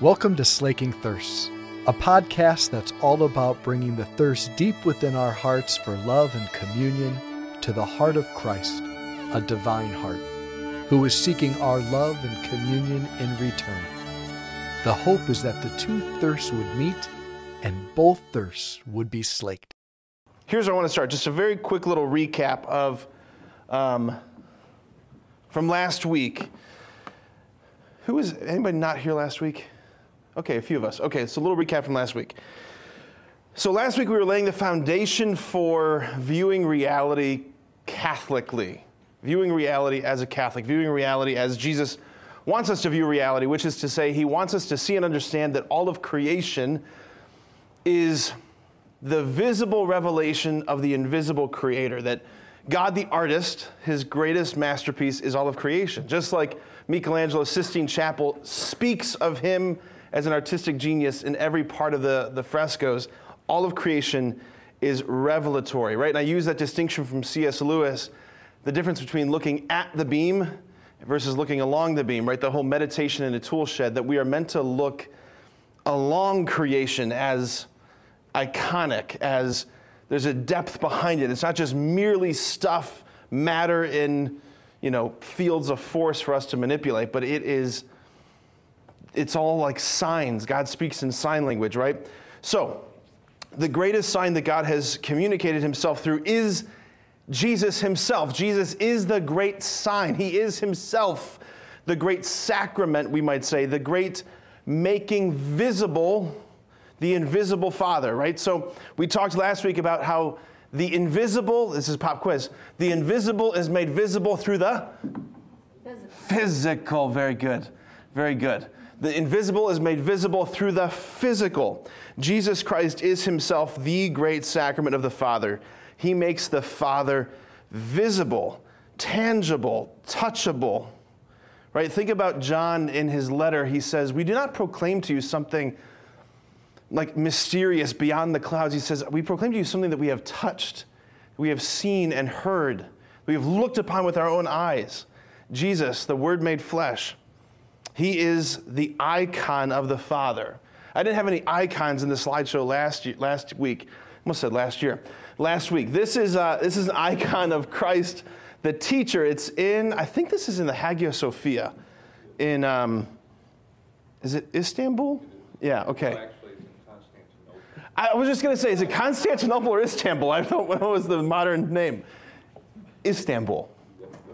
Welcome to Slaking Thirsts, a podcast that's all about bringing the thirst deep within our hearts for love and communion to the heart of Christ, a divine heart, who is seeking our love and communion in return. The hope is that the two thirsts would meet and both thirsts would be slaked. Here's where I want to start. Just a very quick little recap of um, from last week. Who was anybody not here last week? Okay, a few of us. Okay, so a little recap from last week. So last week we were laying the foundation for viewing reality Catholically, viewing reality as a Catholic, viewing reality as Jesus wants us to view reality, which is to say, he wants us to see and understand that all of creation is the visible revelation of the invisible creator, that God the artist, his greatest masterpiece is all of creation. Just like Michelangelo's Sistine Chapel speaks of him as an artistic genius in every part of the, the frescoes, all of creation is revelatory, right? And I use that distinction from C.S. Lewis, the difference between looking at the beam versus looking along the beam, right? The whole meditation in a tool shed, that we are meant to look along creation as iconic, as there's a depth behind it. It's not just merely stuff, matter in, you know, fields of force for us to manipulate, but it is, it's all like signs. God speaks in sign language, right? So, the greatest sign that God has communicated himself through is Jesus himself. Jesus is the great sign. He is himself the great sacrament, we might say, the great making visible the invisible Father, right? So we talked last week about how the invisible, this is pop quiz, the invisible is made visible through the physical. physical. Very good. Very good. The invisible is made visible through the physical. Jesus Christ is himself the great sacrament of the Father. He makes the Father visible, tangible, touchable. Right? Think about John in his letter. He says, We do not proclaim to you something like mysterious beyond the clouds. He says, We proclaim to you something that we have touched, we have seen and heard, we have looked upon with our own eyes. Jesus, the Word made flesh, He is the icon of the Father. I didn't have any icons in the slideshow last, year, last week. I almost said last year. Last week. This is, uh, this is an icon of Christ, the teacher. It's in, I think this is in the Hagia Sophia in, um, is it Istanbul? Yeah, okay. I was just going to say, is it Constantinople or Istanbul? I don't know what was the modern name. Istanbul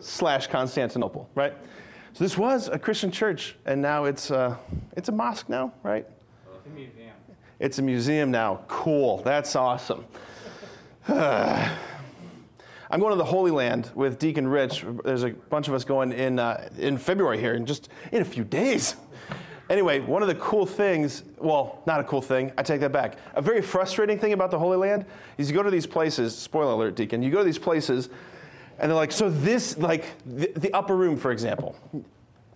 slash Constantinople, right? So this was a Christian church, and now it's, uh, it's a mosque now, right? It's a museum. It's a museum now. Cool. That's awesome. I'm going to the Holy Land with Deacon Rich. There's a bunch of us going in, uh, in February here, in just in a few days. Anyway, one of the cool things, well, not a cool thing, I take that back. A very frustrating thing about the Holy Land is you go to these places, spoiler alert, Deacon, you go to these places and they're like, so this, like the, the upper room, for example,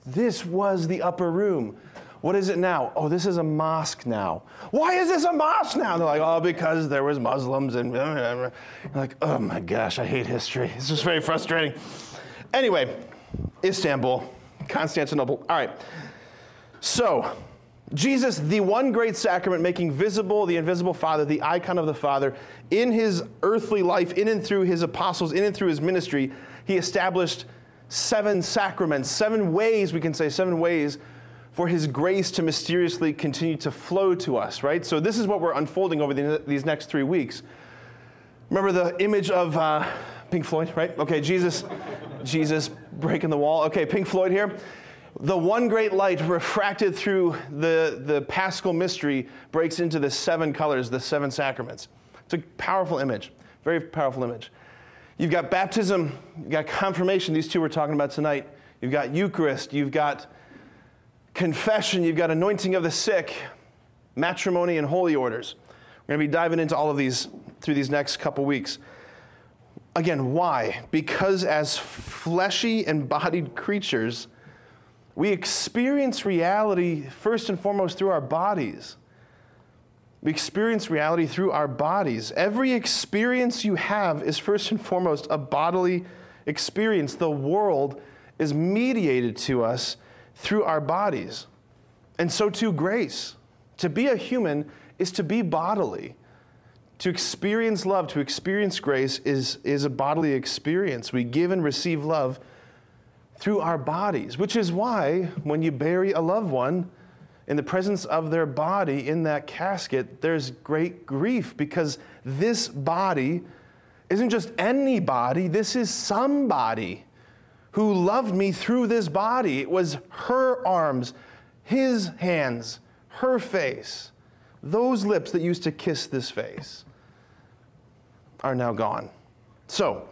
this was the upper room. What is it now? Oh, this is a mosque now. Why is this a mosque now? They're like, oh, because there was Muslims and You're like, oh my gosh, I hate history. It's just very frustrating. Anyway, Istanbul, Constantinople. All right. So, Jesus, the one great sacrament, making visible the invisible Father, the icon of the Father, in his earthly life, in and through his apostles, in and through his ministry, he established seven sacraments, seven ways, we can say, seven ways for his grace to mysteriously continue to flow to us, right? So, this is what we're unfolding over the, these next three weeks. Remember the image of uh, Pink Floyd, right? Okay, Jesus, Jesus breaking the wall. Okay, Pink Floyd here the one great light refracted through the, the paschal mystery breaks into the seven colors, the seven sacraments. It's a powerful image, very powerful image. You've got baptism, you've got confirmation, these two we're talking about tonight. You've got Eucharist, you've got confession, you've got anointing of the sick, matrimony, and holy orders. We're going to be diving into all of these through these next couple weeks. Again, why? Because as fleshy and bodied creatures, we experience reality first and foremost through our bodies. We experience reality through our bodies. Every experience you have is first and foremost a bodily experience. The world is mediated to us through our bodies. And so too, grace. To be a human is to be bodily. To experience love, to experience grace is, is a bodily experience. We give and receive love through our bodies, which is why when you bury a loved one in the presence of their body in that casket, there's great grief because this body isn't just anybody, this is somebody who loved me through this body. It was her arms, his hands, her face, those lips that used to kiss this face are now gone. So,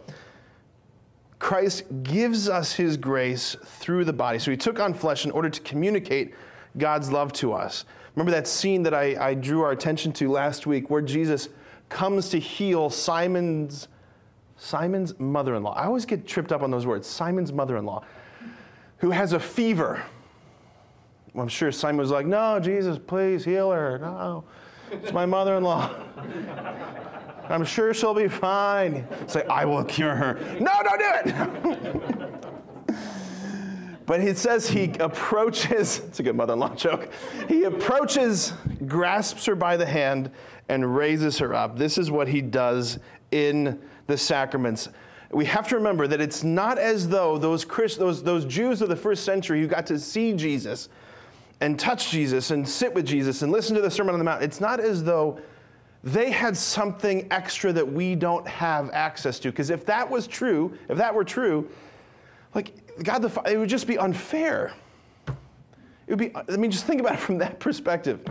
Christ gives us his grace through the body. So he took on flesh in order to communicate God's love to us. Remember that scene that I, I drew our attention to last week where Jesus comes to heal Simon's Simon's mother-in-law. I always get tripped up on those words. Simon's mother-in-law, who has a fever. I'm sure Simon was like, "No, Jesus, please heal her. No, it's my mother-in-law." I'm sure she'll be fine. Say, I will cure her. No, don't do it. but it says he approaches, it's a good mother in law joke. He approaches, grasps her by the hand, and raises her up. This is what he does in the sacraments. We have to remember that it's not as though those, Christ, those, those Jews of the first century who got to see Jesus and touch Jesus and sit with Jesus and listen to the Sermon on the Mount, it's not as though they had something extra that we don't have access to. Because if that was true, if that were true, like God the Father, it would just be unfair. It would be, I mean, just think about it from that perspective.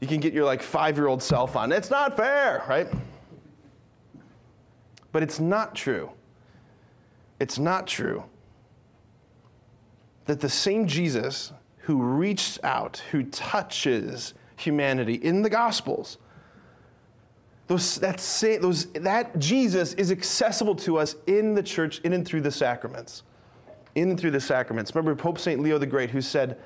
You can get your like five year old self on. It's not fair, right? But it's not true. It's not true that the same Jesus who reached out, who touches humanity in the Gospels, those, that, those, that Jesus is accessible to us in the church, in and through the sacraments. In and through the sacraments. Remember Pope St. Leo the Great, who said,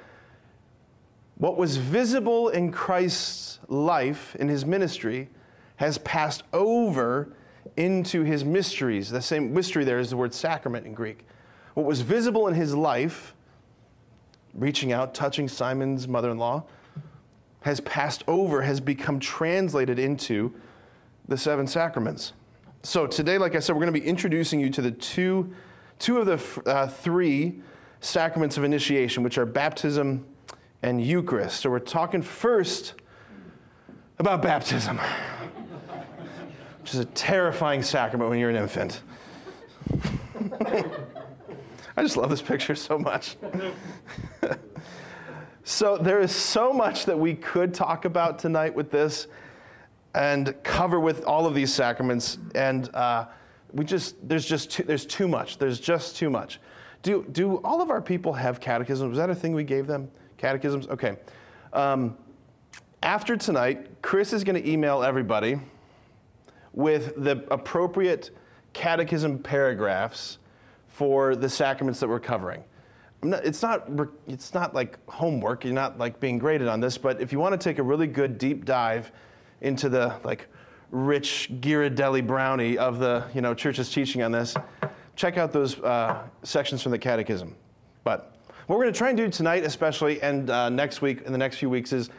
What was visible in Christ's life, in his ministry, has passed over into his mysteries. The same mystery there is the word sacrament in Greek. What was visible in his life, reaching out, touching Simon's mother in law, has passed over, has become translated into the seven sacraments. So today, like I said, we're going to be introducing you to the two, two of the uh, three sacraments of initiation, which are baptism and Eucharist. So we're talking first about baptism, which is a terrifying sacrament when you're an infant. I just love this picture so much. so there is so much that we could talk about tonight with this and cover with all of these sacraments. And uh, we just, there's just too, there's too much. There's just too much. Do, do all of our people have catechisms? Was that a thing we gave them? Catechisms? Okay. Um, after tonight, Chris is going to email everybody with the appropriate catechism paragraphs for the sacraments that we're covering. Not, it's not it's not like homework. You're not like being graded on this, but if you want to take a really good deep dive into the like rich Ghirardelli brownie of the you know church's teaching on this, check out those uh, sections from the Catechism. But what we're going to try and do tonight, especially, and uh, next week, in the next few weeks, is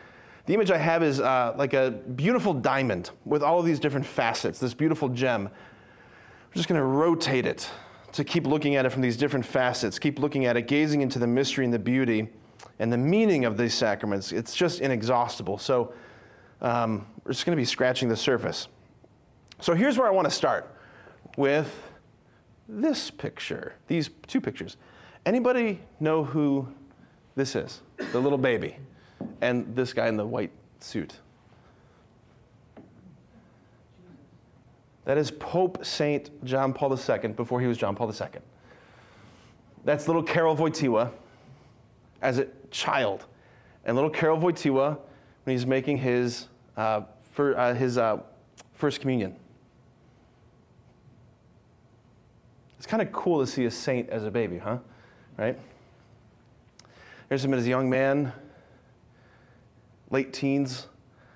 the image I have is uh, like a beautiful diamond with all of these different facets, this beautiful gem. We're just going to rotate it to keep looking at it from these different facets, keep looking at it, gazing into the mystery and the beauty and the meaning of these sacraments. It's just inexhaustible. So, um, we're just going to be scratching the surface. So here's where I want to start with this picture, these two pictures. Anybody know who this is? The little baby and this guy in the white suit. That is Pope Saint John Paul II before he was John Paul II. That's little Karol Wojtyła as a child. And little Karol Wojtyła when he's making his, uh, for, uh, his uh, first communion. It's kind of cool to see a saint as a baby, huh? Right? Here's him as a young man, late teens.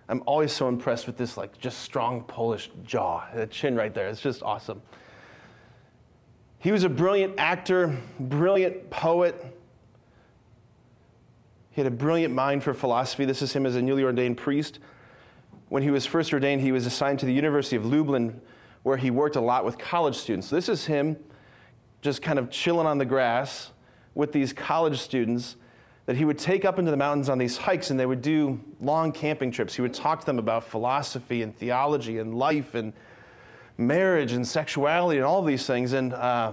I'm always so impressed with this, like, just strong Polish jaw, the chin right there. It's just awesome. He was a brilliant actor, brilliant poet, He had a brilliant mind for philosophy. This is him as a newly ordained priest. When he was first ordained, he was assigned to the University of Lublin, where he worked a lot with college students. This is him just kind of chilling on the grass with these college students that he would take up into the mountains on these hikes and they would do long camping trips. He would talk to them about philosophy and theology and life and marriage and sexuality and all these things. And uh,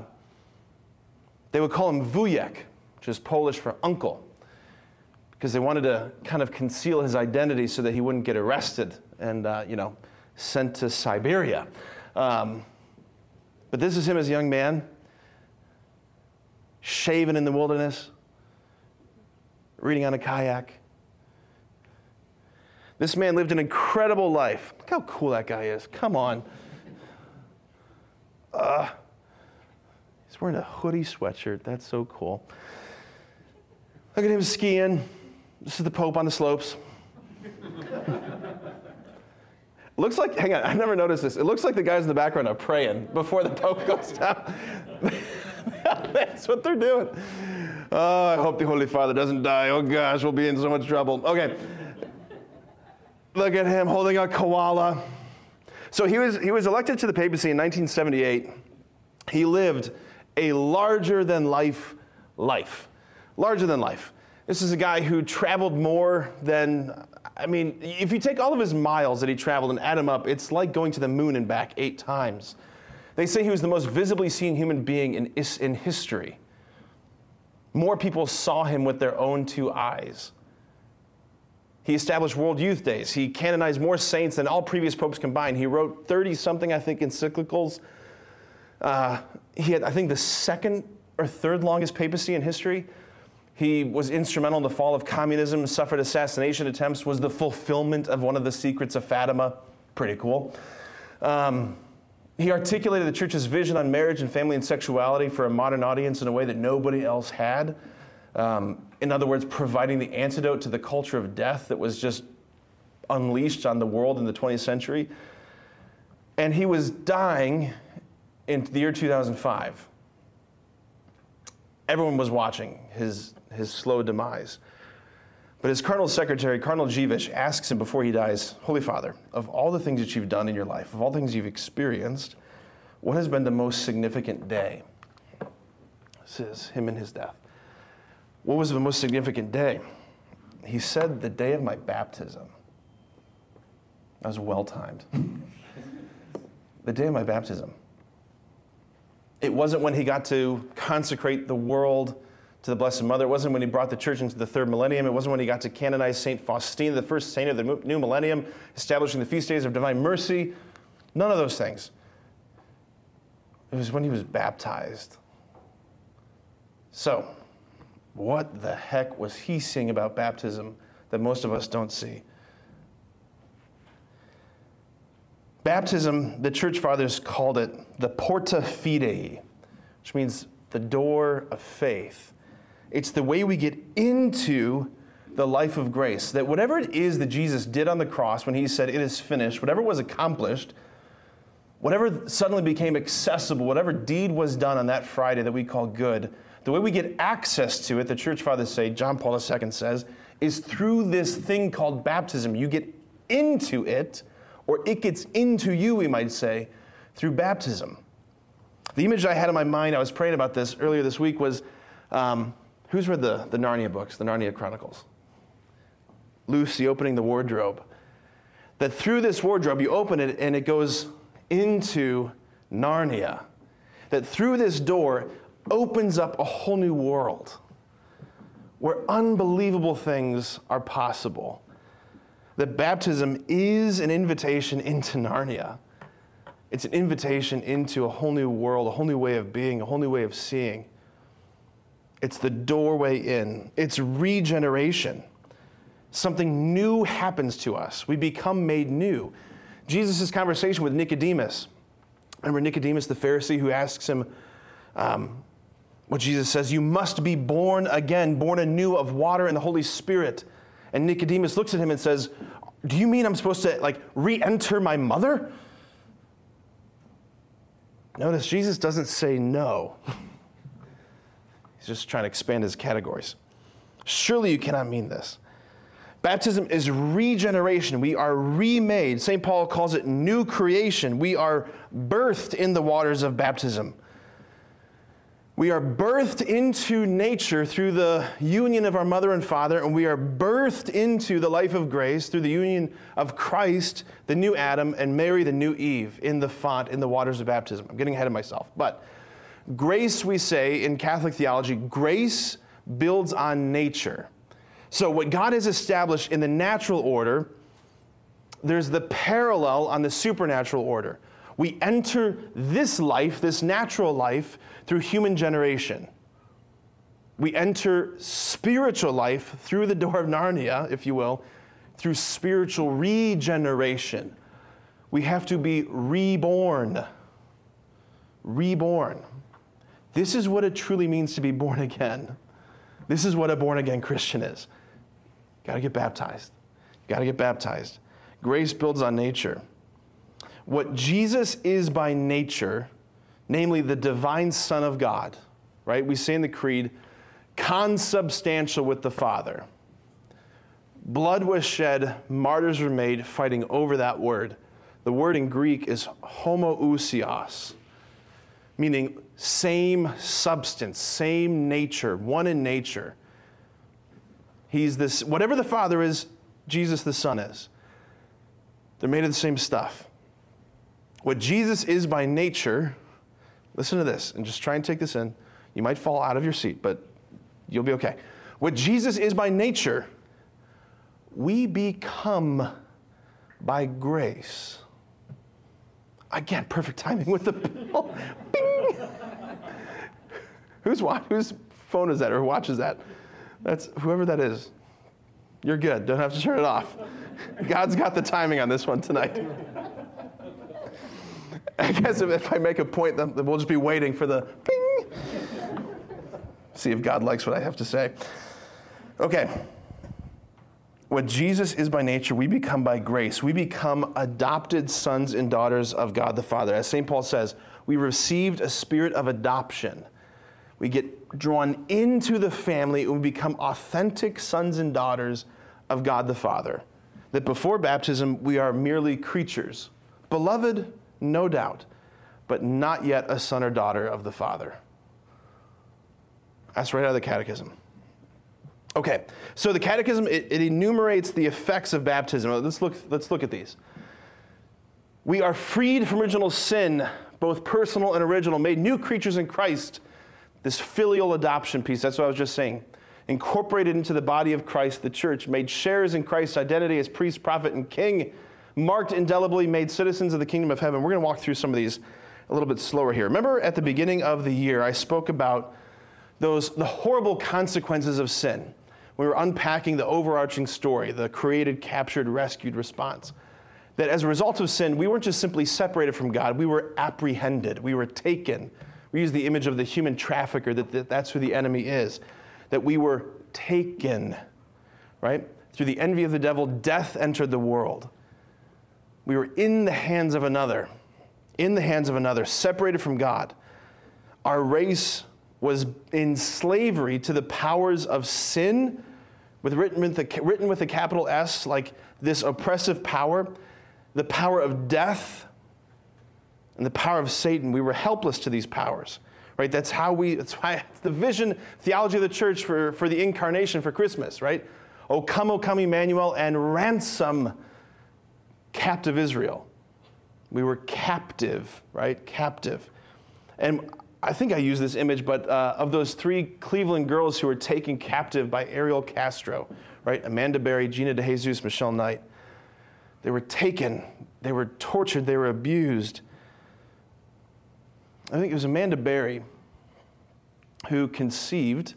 they would call him wujek, which is Polish for uncle, because they wanted to kind of conceal his identity so that he wouldn't get arrested and, uh, you know, sent to Siberia. Um, but this is him as a young man, shaven in the wilderness, reading on a kayak. This man lived an incredible life. Look how cool that guy is. Come on. Uh, he's wearing a hoodie sweatshirt. That's so cool. Look at him skiing. This is the Pope on the slopes. Looks like, hang on, I never noticed this. It looks like the guys in the background are praying before the Pope goes down. That's what they're doing. Oh, I hope the Holy Father doesn't die. Oh gosh, we'll be in so much trouble. Okay. Look at him holding a koala. So he was, he was elected to the papacy in 1978. He lived a larger than life life. Larger than life. This is a guy who traveled more than, I mean, if you take all of his miles that he traveled and add them up, it's like going to the moon and back eight times. They say he was the most visibly seen human being in, in history. More people saw him with their own two eyes. He established World Youth Days. He canonized more saints than all previous popes combined. He wrote 30 something, I think, encyclicals. Uh, he had, I think, the second or third longest papacy in history. He was instrumental in the fall of communism, suffered assassination attempts, was the fulfillment of one of the secrets of Fatima. Pretty cool. Um, he articulated the church's vision on marriage and family and sexuality for a modern audience in a way that nobody else had. Um, in other words, providing the antidote to the culture of death that was just unleashed on the world in the 20th century. And he was dying in the year 2005. Everyone was watching his, his slow demise. But his cardinal secretary, Cardinal Dziwisz, asks him before he dies, Holy Father, of all the things that you've done in your life, of all things you've experienced, what has been the most significant day? This is him and his death. What was the most significant day? He said, the day of my baptism. That was well timed. the day of my baptism. It wasn't when he got to consecrate the world to the Blessed Mother. It wasn't when he brought the church into the third millennium. It wasn't when he got to canonize St. Faustina, the first saint of the new millennium, establishing the feast days of divine mercy. None of those things. It was when he was baptized. So, what the heck was he seeing about baptism that most of us don't see? Baptism, the church fathers called it the porta fidei, which means the door of faith. It's the way we get into the life of grace. That whatever it is that Jesus did on the cross when he said, It is finished, whatever was accomplished, whatever suddenly became accessible, whatever deed was done on that Friday that we call good, the way we get access to it, the church fathers say, John Paul II says, is through this thing called baptism. You get into it, or it gets into you, we might say, through baptism. The image I had in my mind, I was praying about this earlier this week, was um, Who's read the, the Narnia books, the Narnia Chronicles? Lucy opening the wardrobe. That through this wardrobe, you open it and it goes into Narnia. That through this door opens up a whole new world where unbelievable things are possible. That baptism is an invitation into Narnia. It's an invitation into a whole new world, a whole new way of being, a whole new way of seeing. It's the doorway in, it's regeneration. Something new happens to us. We become made new. Jesus' conversation with Nicodemus. Remember Nicodemus, the Pharisee, who asks him um, what Jesus says, You must be born again, born anew of water and the Holy Spirit. And Nicodemus looks at him and says, Do you mean I'm supposed to like re enter my mother? Notice Jesus doesn't say no. Just trying to expand his categories. Surely you cannot mean this. Baptism is regeneration. We are remade. St. Paul calls it new creation. We are birthed in the waters of baptism. We are birthed into nature through the union of our mother and father, and we are birthed into the life of grace through the union of Christ, the new Adam, and Mary, the new Eve, in the font, in the waters of baptism. I'm getting ahead of myself. But grace, we say in Catholic theology, grace builds on nature. So, what God has established in the natural order, there's the parallel on the supernatural order. We enter this life, this natural life, through human generation. We enter spiritual life through the door of Narnia, if you will, through spiritual regeneration. We have to be reborn. Reborn. This is what it truly means to be born again. This is what a born again Christian is. Got to get baptized. Got to get baptized. Grace builds on nature. What Jesus is by nature, namely the divine Son of God, right? We say in the Creed, consubstantial with the Father. Blood was shed, martyrs were made, fighting over that word. The word in Greek is homoousios, meaning same substance, same nature, one in nature. He's this, whatever the Father is, Jesus the Son is. They're made of the same stuff. What Jesus is by nature, listen to this and just try and take this in. You might fall out of your seat, but you'll be okay. What Jesus is by nature, we become by grace. Again, perfect timing with the! Who's watch, whose phone is that or who watches that? That's whoever that is. You're good. Don't have to turn it off. God's got the timing on this one tonight. I guess if, if I make a point, then we'll just be waiting for the ping. See if God likes what I have to say. Okay. What Jesus is by nature, we become by grace. We become adopted sons and daughters of God the Father. As St. Paul says, we received a spirit of adoption. We get drawn into the family and we become authentic sons and daughters of God the Father. That before baptism, we are merely creatures, beloved, no doubt, but not yet a son or daughter of the Father. That's right out of the Catechism. Okay, so the Catechism it, it enumerates the effects of baptism. Let's look. Let's look at these. We are freed from original sin, both personal and original, made new creatures in Christ. This filial adoption piece. That's what I was just saying. Incorporated into the body of Christ, the church, made shares in Christ's identity as priest, prophet, and king, marked indelibly, made citizens of the kingdom of heaven. We're going to walk through some of these a little bit slower here. Remember at the beginning of the year, I spoke about those the horrible consequences of sin we were unpacking the overarching story, the created, captured, rescued response. That as a result of sin, we weren't just simply separated from God, we were apprehended, we were taken. We use the image of the human trafficker, that, that that's who the enemy is. That we were taken, right? Through the envy of the devil, death entered the world. We were in the hands of another, in the hands of another, separated from God. Our race was in slavery to the powers of sin with written with, a, written with a capital S, like this oppressive power, the power of death, and the power of Satan. We were helpless to these powers, right? That's how we, that's why the vision theology of the church for, for the incarnation for Christmas, right? O come, O come, Emmanuel, and ransom captive Israel. We were captive, right? Captive. And I think I used this image, but uh, of those three Cleveland girls who were taken captive by Ariel Castro, right? Amanda Berry, Gina DeJesus, Michelle Knight. They were taken, they were tortured, they were abused. I think it was Amanda Berry who conceived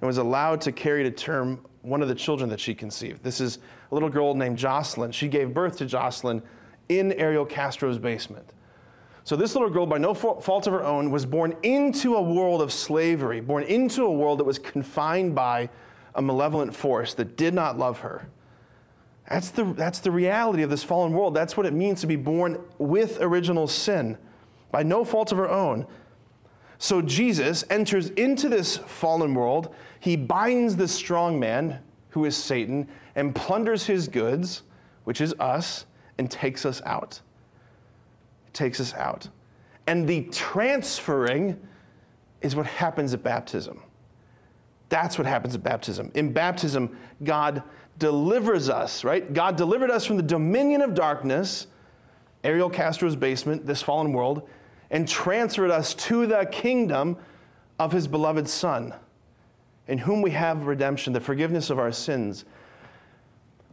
and was allowed to carry to term one of the children that she conceived. This is a little girl named Jocelyn. She gave birth to Jocelyn in Ariel Castro's basement. So, this little girl, by no fault of her own, was born into a world of slavery, born into a world that was confined by a malevolent force that did not love her. That's the, that's the reality of this fallen world. That's what it means to be born with original sin, by no fault of her own. So Jesus enters into this fallen world. He binds the strong man, who is Satan, and plunders his goods, which is us, and takes us out. Takes us out. And the transferring is what happens at baptism. That's what happens at baptism. In baptism, God delivers us, right? God delivered us from the dominion of darkness, Ariel Castro's basement, this fallen world, and transferred us to the kingdom of his beloved Son, in whom we have redemption, the forgiveness of our sins.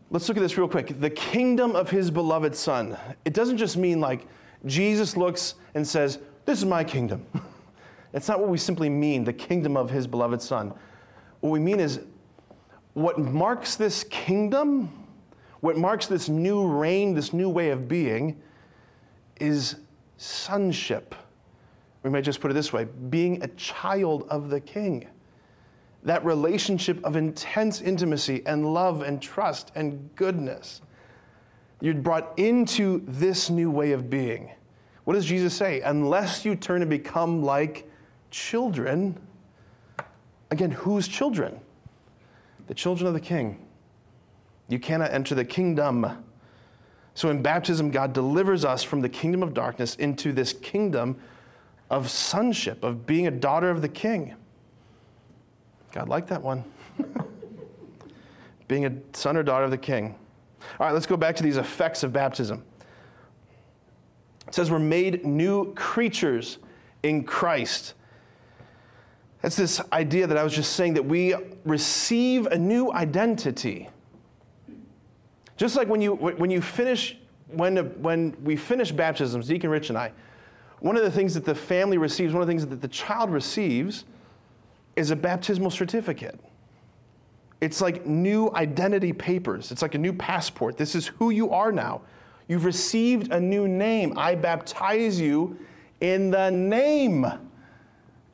Let's look at this real quick. The kingdom of his beloved Son. It doesn't just mean like Jesus looks and says, This is my kingdom. It's not what we simply mean, the kingdom of his beloved Son. What we mean is what marks this kingdom, what marks this new reign, this new way of being, is sonship. We might just put it this way being a child of the king. That relationship of intense intimacy and love and trust and goodness. You're brought into this new way of being. What does Jesus say? Unless you turn and become like children, again, whose children? The children of the king. You cannot enter the kingdom. So in baptism, God delivers us from the kingdom of darkness into this kingdom of sonship, of being a daughter of the king. God liked that one. being a son or daughter of the king. All right, let's go back to these effects of baptism. It says we're made new creatures in Christ. That's this idea that I was just saying that we receive a new identity. Just like when you, when you finish, when, when we finish baptisms, Deacon Rich and I, one of the things that the family receives, one of the things that the child receives, is a baptismal certificate. It's like new identity papers. It's like a new passport. This is who you are now. You've received a new name. I baptize you in the name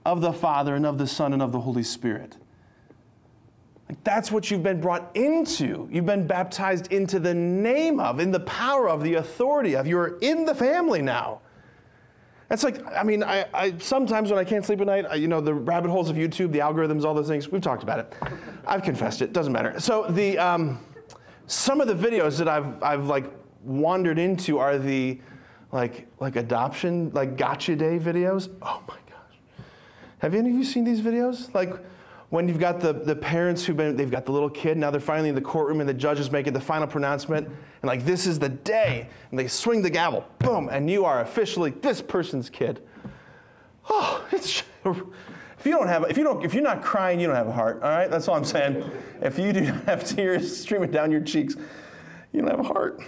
of the Father and of the Son and of the Holy Spirit. Like that's what you've been brought into. You've been baptized into the name of, in the power of, the authority of. You're in the family now. That's like, I mean, I, I sometimes when I can't sleep at night, I, you know, the rabbit holes of YouTube, the algorithms, all those things, we've talked about it. I've confessed it, doesn't matter. So the, um, some of the videos that I've, I've like wandered into are the, like, like adoption, like gotcha day videos. Oh my gosh, have any of you seen these videos? Like when you've got the, the parents who've been, they've got the little kid, now they're finally in the courtroom and the judge is making the final pronouncement, and like, this is the day, and they swing the gavel, boom, and you are officially this person's kid. Oh, it's, if you don't have, if you don't, if you're not crying, you don't have a heart, all right? That's all I'm saying. If you do not have tears streaming down your cheeks, you don't have a heart.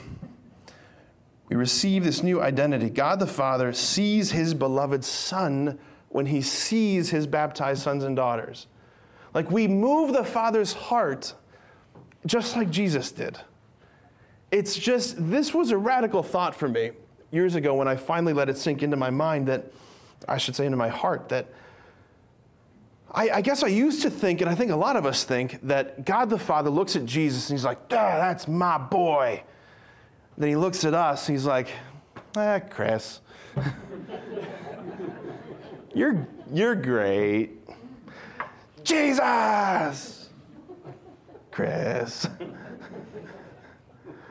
We receive this new identity. God the Father sees his beloved Son when he sees his baptized sons and daughters. Like we move the Father's heart just like Jesus did. It's just, this was a radical thought for me years ago when I finally let it sink into my mind that, I should say, into my heart, that I, I, guess I used to think, and I think a lot of us think, that God the Father looks at Jesus and he's like, that's my boy. Then he looks at us, and he's like, ah, Chris. You're, you're great. Jesus! Chris.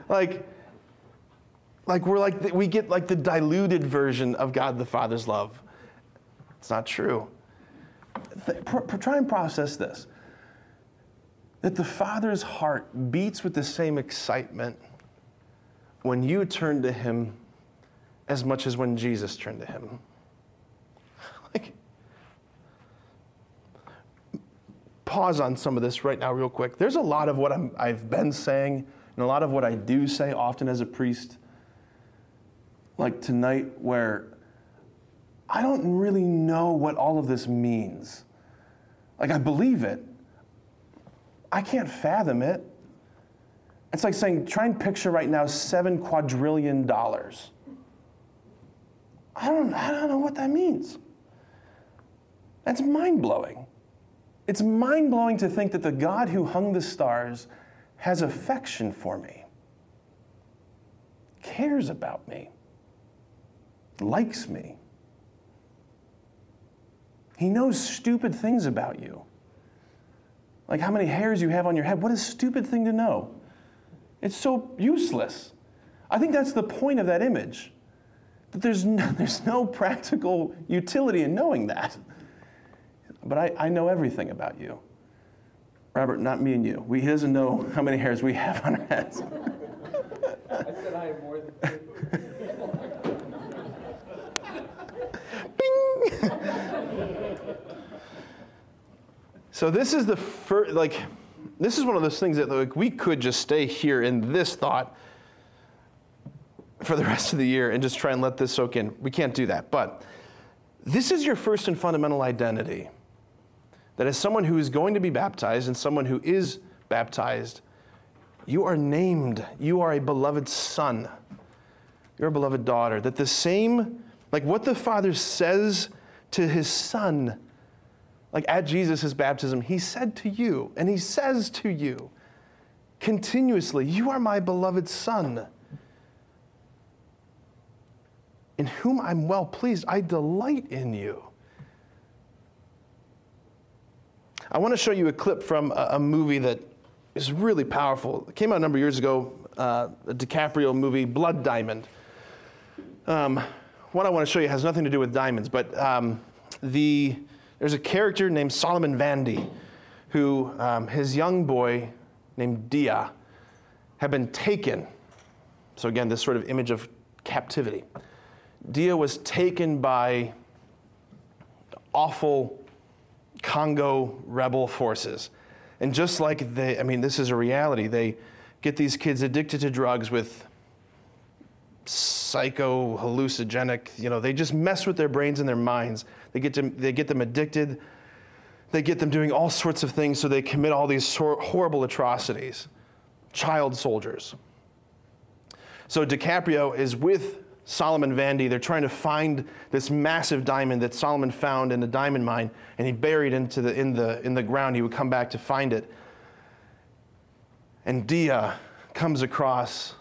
like, like we're like, the, we get like the diluted version of God the Father's love. It's not true. Th- pr- pr- try and process this that the Father's heart beats with the same excitement when you turn to Him as much as when Jesus turned to Him. Pause on some of this right now, real quick. There's a lot of what I'm, I've been saying, and a lot of what I do say often as a priest, like tonight, where I don't really know what all of this means. Like, I believe it, I can't fathom it. It's like saying, try and picture right now seven quadrillion dollars. I don't, I don't know what that means. That's mind blowing. It's mind blowing to think that the God who hung the stars has affection for me, cares about me, likes me. He knows stupid things about you. Like how many hairs you have on your head. What a stupid thing to know. It's so useless. I think that's the point of that image. That there's no, there's no practical utility in knowing that. But I, I know everything about you. Robert, not me and you. We, he doesn't know how many hairs we have on our heads. I said I have more than two. So this is the first, like, this is one of those things that like we could just stay here in this thought for the rest of the year and just try and let this soak in. We can't do that. But this is your first and fundamental identity. That as someone who is going to be baptized and someone who is baptized, you are named. You are a beloved son. You're a beloved daughter. That the same, like what the Father says to his son, like at Jesus' baptism, he said to you, and he says to you continuously, You are my beloved son, in whom I'm well pleased. I delight in you. I want to show you a clip from a, a movie that is really powerful. It came out a number of years ago, uh, a DiCaprio movie, Blood Diamond. Um, what I want to show you has nothing to do with diamonds, but um, the there's a character named Solomon Vandy who um, his young boy named Dia had been taken. So, again, this sort of image of captivity. Dia was taken by awful Congo rebel forces. And just like they, I mean, this is a reality, they get these kids addicted to drugs with psycho hallucinogenic, you know, they just mess with their brains and their minds they get, them, they get them addicted. They get them doing all sorts of things so they commit all these horrible atrocities. Child soldiers. So DiCaprio is with Solomon Vandy. They're trying to find this massive diamond that Solomon found in the diamond mine, and he buried into the, in, the, in the ground. He would come back to find it. And Dia comes across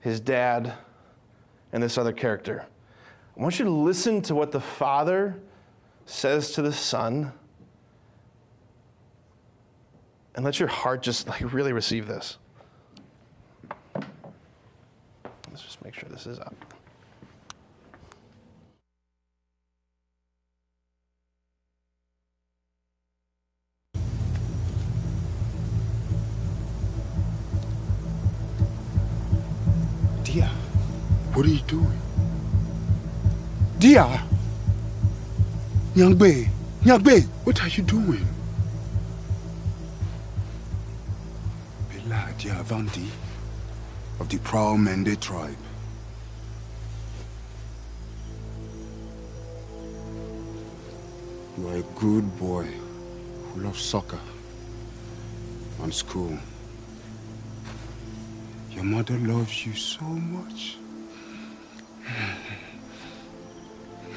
his dad and this other character. I want you to listen to what the Father says to the Son. And let your heart just like really receive this. Let's just make sure this is up. Dia, what are you doing? Dia! Nyangbe! Nyangbe! What are you doing? Bela Dia Vandy of the Proud Mende tribe. You are a good boy who loves soccer and school. Your mother loves you so much.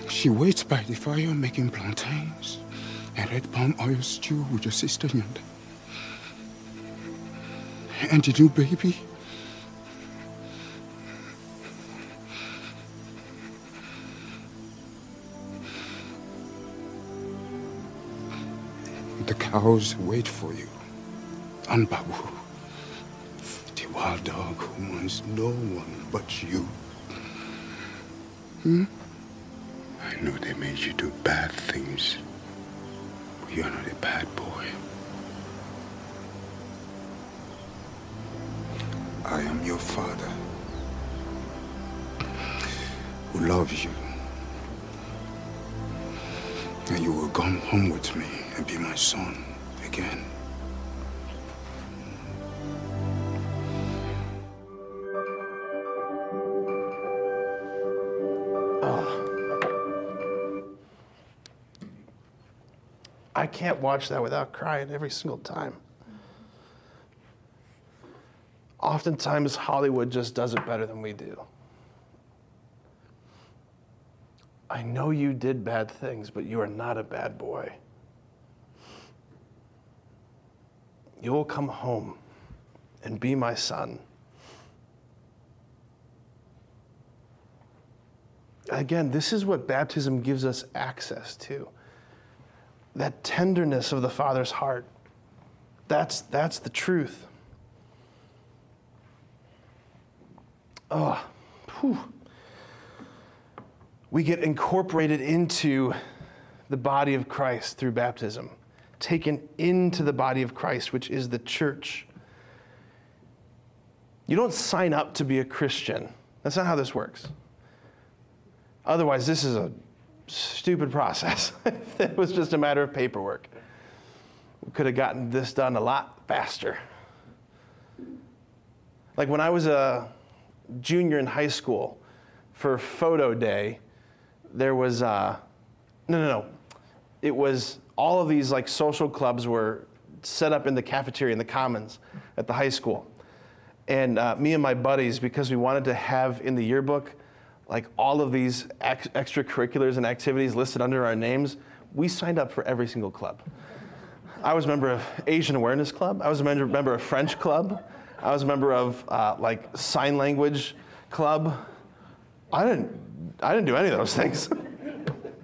She waits by the fire making plantains and red palm oil stew with your sister Nyanda. And the new baby. The cows wait for you. And Wild dog who wants no one but you. Hmm? I know they made you do bad things, but you're not a bad boy. I am your father who loves you. And you will come home with me and be my son again. Can't watch that without crying every single time. Oftentimes, Hollywood just does it better than we do. I know you did bad things, but you are not a bad boy. You will come home and be my son. Again, this is what baptism gives us access to that tenderness of the Father's heart. That's, that's the truth. Oh, whew. We get incorporated into the body of Christ through baptism, taken into the body of Christ, which is the church. You don't sign up to be a Christian. That's not how this works. Otherwise, this is a stupid process. it was just a matter of paperwork. We could have gotten this done a lot faster. Like when I was a junior in high school for photo day, there was, uh, no, no, no. It was all of these like social clubs were set up in the cafeteria in the commons at the high school. And uh, me and my buddies, because we wanted to have in the yearbook like all of these ex- extracurriculars and activities listed under our names, we signed up for every single club. I was a member of Asian Awareness Club. I was a member, of French Club. I was a member of uh, like sign language club. I didn't, I didn't do any of those things.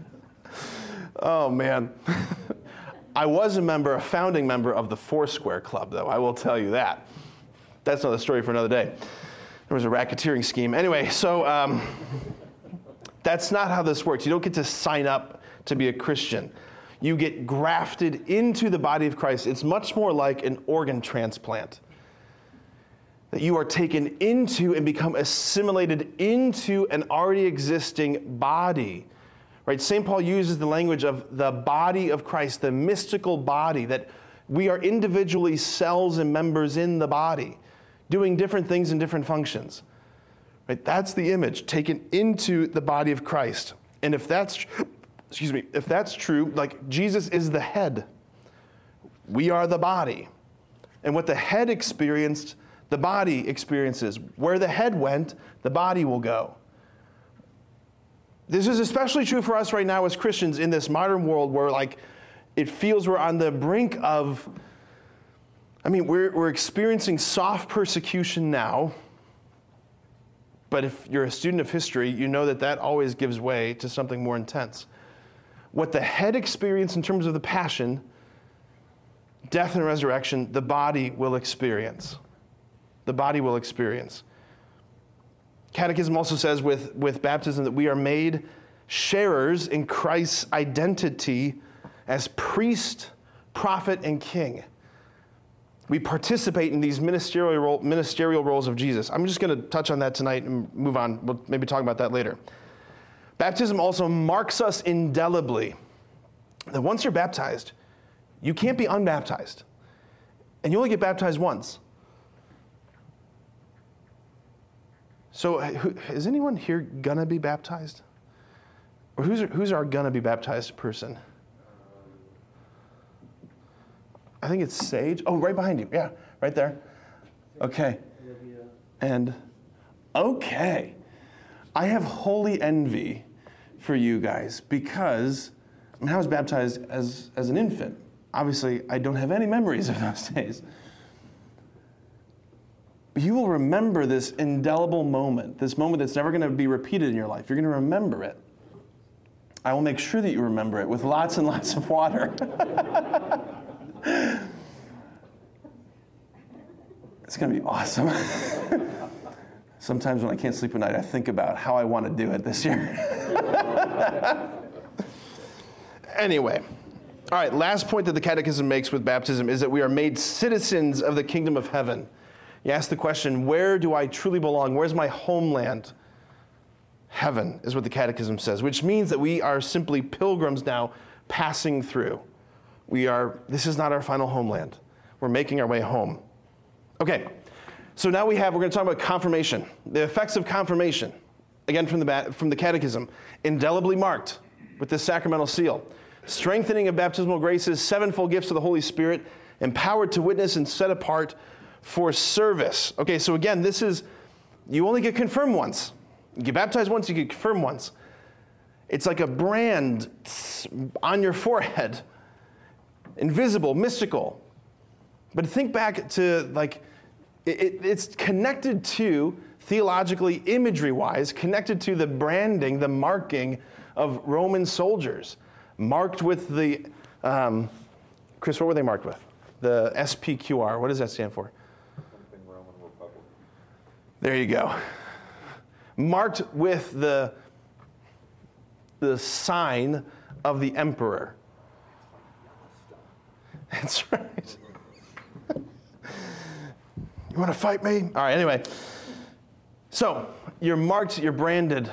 oh man. I was a member, a founding member of the Foursquare Club, though, I will tell you that. That's another story for another day. There was a racketeering scheme. Anyway, so um, that's not how this works. You don't get to sign up to be a Christian. You get grafted into the body of Christ. It's much more like an organ transplant. That you are taken into and become assimilated into an already existing body. Right? St. Paul uses the language of the body of Christ, the mystical body, that we are individually cells and members in the body doing different things in different functions. Right? That's the image taken into the body of Christ. And if that's excuse me, if that's true, like Jesus is the head. We are the body. And what the head experienced, the body experiences. Where the head went, the body will go. This is especially true for us right now as Christians in this modern world where like it feels we're on the brink of I mean, we're, we're experiencing soft persecution now, but if you're a student of history, you know that that always gives way to something more intense. What the head experienced in terms of the passion, death and resurrection, the body will experience. The body will experience. Catechism also says with, with baptism that we are made sharers in Christ's identity as priest, prophet, and king we participate in these ministerial, role, ministerial roles of Jesus. I'm just going to touch on that tonight and move on. We'll maybe talk about that later. Baptism also marks us indelibly. That once you're baptized, you can't be unbaptized. And you only get baptized once. So, is anyone here gonna be baptized? Or who's, who's our gonna be baptized person? I think it's Sage. Oh, right behind you. Yeah, right there. Okay. And okay. I have holy envy for you guys because I, mean, I was baptized as, as an infant. Obviously, I don't have any memories of those days. But you will remember this indelible moment, this moment that's never going to be repeated in your life. You're going to remember it. I will make sure that you remember it with lots and lots of water. It's going to be awesome. Sometimes when I can't sleep at night, I think about how I want to do it this year. anyway, all right, last point that the Catechism makes with baptism is that we are made citizens of the kingdom of heaven. You ask the question, where do I truly belong? Where's my homeland? Heaven is what the Catechism says, which means that we are simply pilgrims now passing through. We are, this is not our final homeland. We're making our way home. Okay, so now we have, we're going to talk about confirmation. The effects of confirmation, again from the, from the Catechism, indelibly marked with this sacramental seal. Strengthening of baptismal graces, sevenfold gifts of the Holy Spirit, empowered to witness and set apart for service. Okay, so again, this is, you only get confirmed once. You get baptized once, you get confirmed once. It's like a brand on your forehead, invisible, mystical. But think back to like it, it's connected to, theologically, imagery wise, connected to the branding, the marking of Roman soldiers, marked with the, Um, Chris, what were they marked with? The SPQR. What does that stand for? There you go. Marked with the, the sign of the emperor. That's right. you want to fight me? All right, anyway. So, you're marked, you're branded.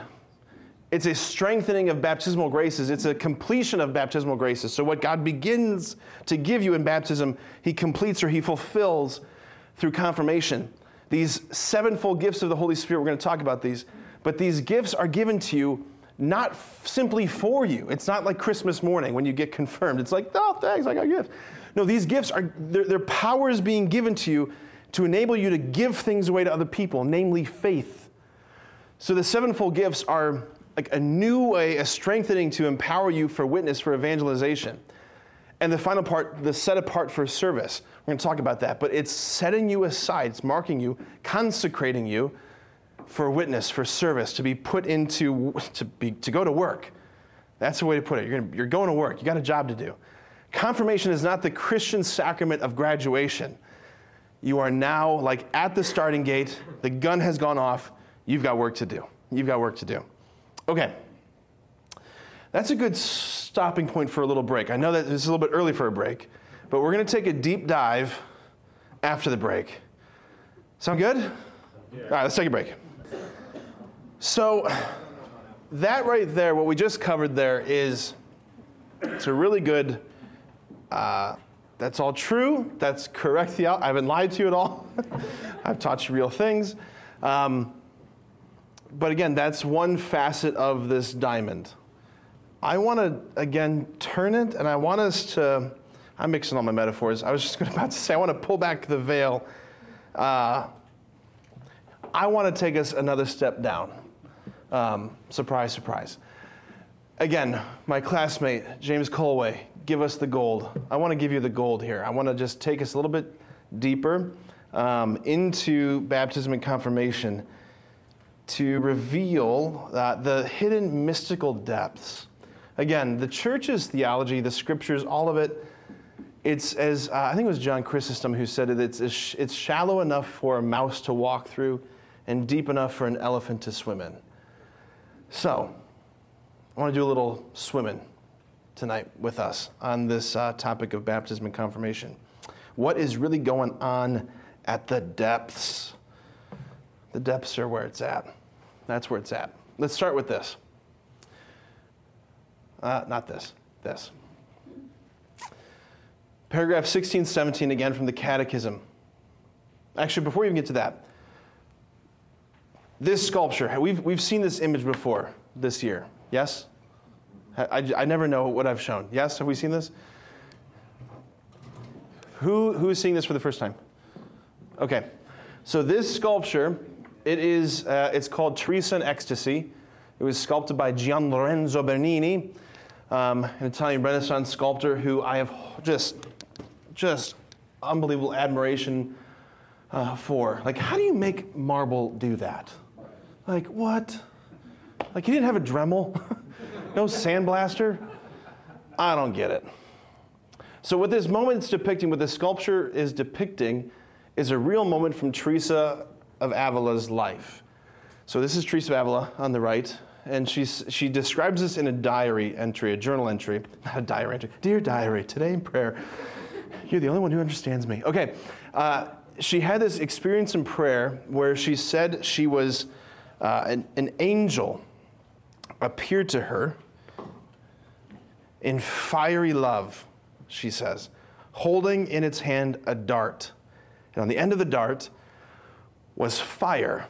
It's a strengthening of baptismal graces. It's a completion of baptismal graces. So, what God begins to give you in baptism, He completes or He fulfills through confirmation. These sevenfold gifts of the Holy Spirit, we're going to talk about these, but these gifts are given to you not f- simply for you. It's not like Christmas morning when you get confirmed. It's like, oh, thanks, I got gifts. No, these gifts are, their, their power is being given to you to enable you to give things away to other people, namely faith. So the sevenfold gifts are like a new way, a strengthening to empower you for witness, for evangelization. And the final part, the set apart for service. We're going to talk about that, but it's setting you aside, it's marking you, consecrating you for witness, for service, to be put into, to, be, to go to work. That's the way to put it. You're, gonna, you're going to work, you got a job to do. Confirmation is not the Christian sacrament of graduation. You are now like at the starting gate, the gun has gone off, you've got work to do. You've got work to do. Okay. That's a good stopping point for a little break. I know that this is a little bit early for a break, but we're going to take a deep dive after the break. Sound good? Yeah. All right, let's take a break. So, that right there, what we just covered there, is it's a really good. Uh, that's all true. That's correct. I haven't lied to you at all. I've taught you real things. Um, but again, that's one facet of this diamond. I want to, again, turn it, and I want us to. I'm mixing all my metaphors. I was just about to say, I want to pull back the veil. Uh, I want to take us another step down. Um, surprise, surprise. Again, my classmate, James Colway, give us the gold. I want to give you the gold here. I want to just take us a little bit deeper um, into baptism and confirmation to reveal uh, the hidden mystical depths. Again, the church's theology, the scriptures, all of it, it's as uh, I think it was John Chrysostom who said it, it's, it's shallow enough for a mouse to walk through and deep enough for an elephant to swim in. So, I want to do a little swimming tonight with us on this uh, topic of baptism and confirmation. What is really going on at the depths? The depths are where it's at. That's where it's at. Let's start with this. Uh, not this, this. Paragraph 1617, again from the Catechism. Actually, before we even get to that, this sculpture, we've, we've seen this image before this year, yes? I, I never know what I've shown. Yes, have we seen this? Who, who is seeing this for the first time? Okay, so this sculpture, it is, uh, it's called Teresa in Ecstasy. It was sculpted by Gian Lorenzo Bernini, um, an Italian Renaissance sculptor who I have just, just unbelievable admiration uh, for. Like, how do you make marble do that? Like, what? Like, he didn't have a Dremel? no sandblaster? I don't get it. So, what this moment is depicting, what this sculpture is depicting, is a real moment from Teresa of Avila's life. So, this is Teresa of Avila on the right, and she's, she describes this in a diary entry, a journal entry, not a diary entry. Dear diary, today in prayer, you're the only one who understands me. Okay, uh, she had this experience in prayer where she said she was uh, an, an angel appeared to her in fiery love, she says, holding in its hand a dart. And on the end of the dart was fire.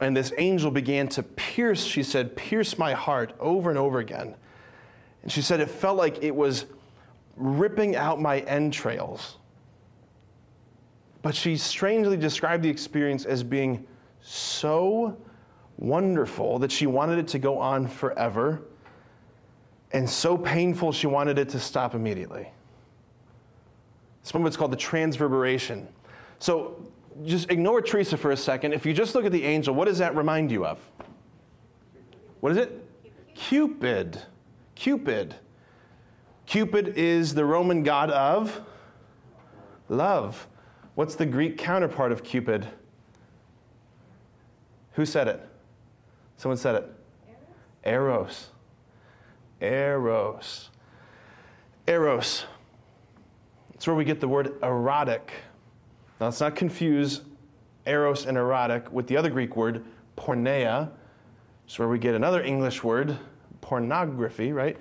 And this angel began to pierce, she said, pierce my heart over and over again. And she said it felt like it was ripping out my entrails. But she strangely described the experience as being so wonderful that she wanted it to go on forever, and so painful she wanted it to stop immediately. This moment's called the transverberation. So just ignore Teresa for a second. If you just look at the angel, what does that remind you of? What is it? Cupid. Cupid. Cupid is the Roman god of love. What's the Greek counterpart of Cupid? Who said it? Someone said it. Eros. Eros. Eros. Eros. It's where we get the word erotic. Now, let's not confuse eros and erotic with the other Greek word, porneia. It's where we get another English word, pornography, right?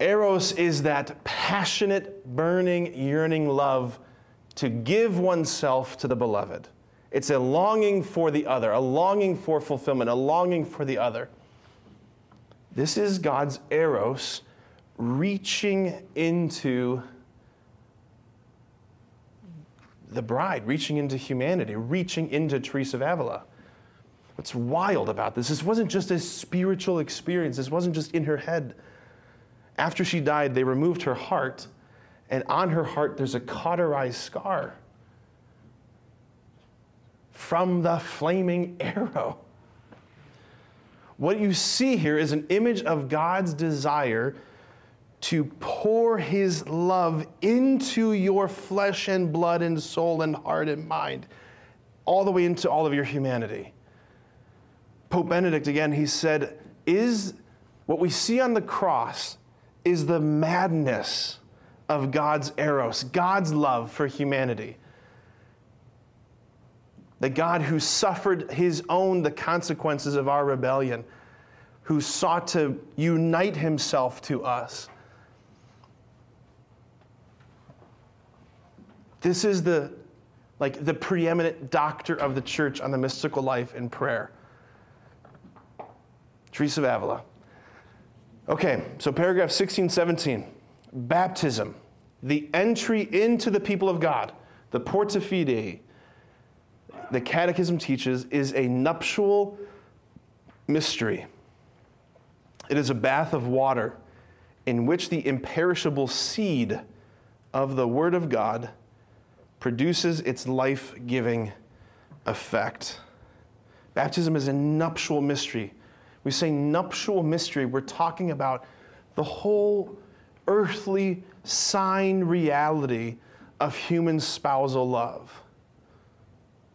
Eros is that passionate, burning, yearning love to give oneself to the beloved. It's a longing for the other, a longing for fulfillment, a longing for the other. This is God's eros reaching into the bride, reaching into humanity, reaching into Teresa of Avila. What's wild about this? This wasn't just a spiritual experience, this wasn't just in her head. After she died, they removed her heart, and on her heart, there's a cauterized scar from the flaming arrow. What you see here is an image of God's desire to pour his love into your flesh and blood and soul and heart and mind, all the way into all of your humanity. Pope Benedict, again, he said, Is what we see on the cross is the madness of God's eros, God's love for humanity. The God who suffered his own the consequences of our rebellion, who sought to unite himself to us. This is the like the preeminent doctor of the church on the mystical life and prayer. Teresa of Avila. Okay, so paragraph 16, 17. Baptism, the entry into the people of God, the porta fidei, the Catechism teaches, is a nuptial mystery. It is a bath of water in which the imperishable seed of the Word of God produces its life giving effect. Baptism is a nuptial mystery we say nuptial mystery, we're talking about the whole earthly sign reality of human spousal love.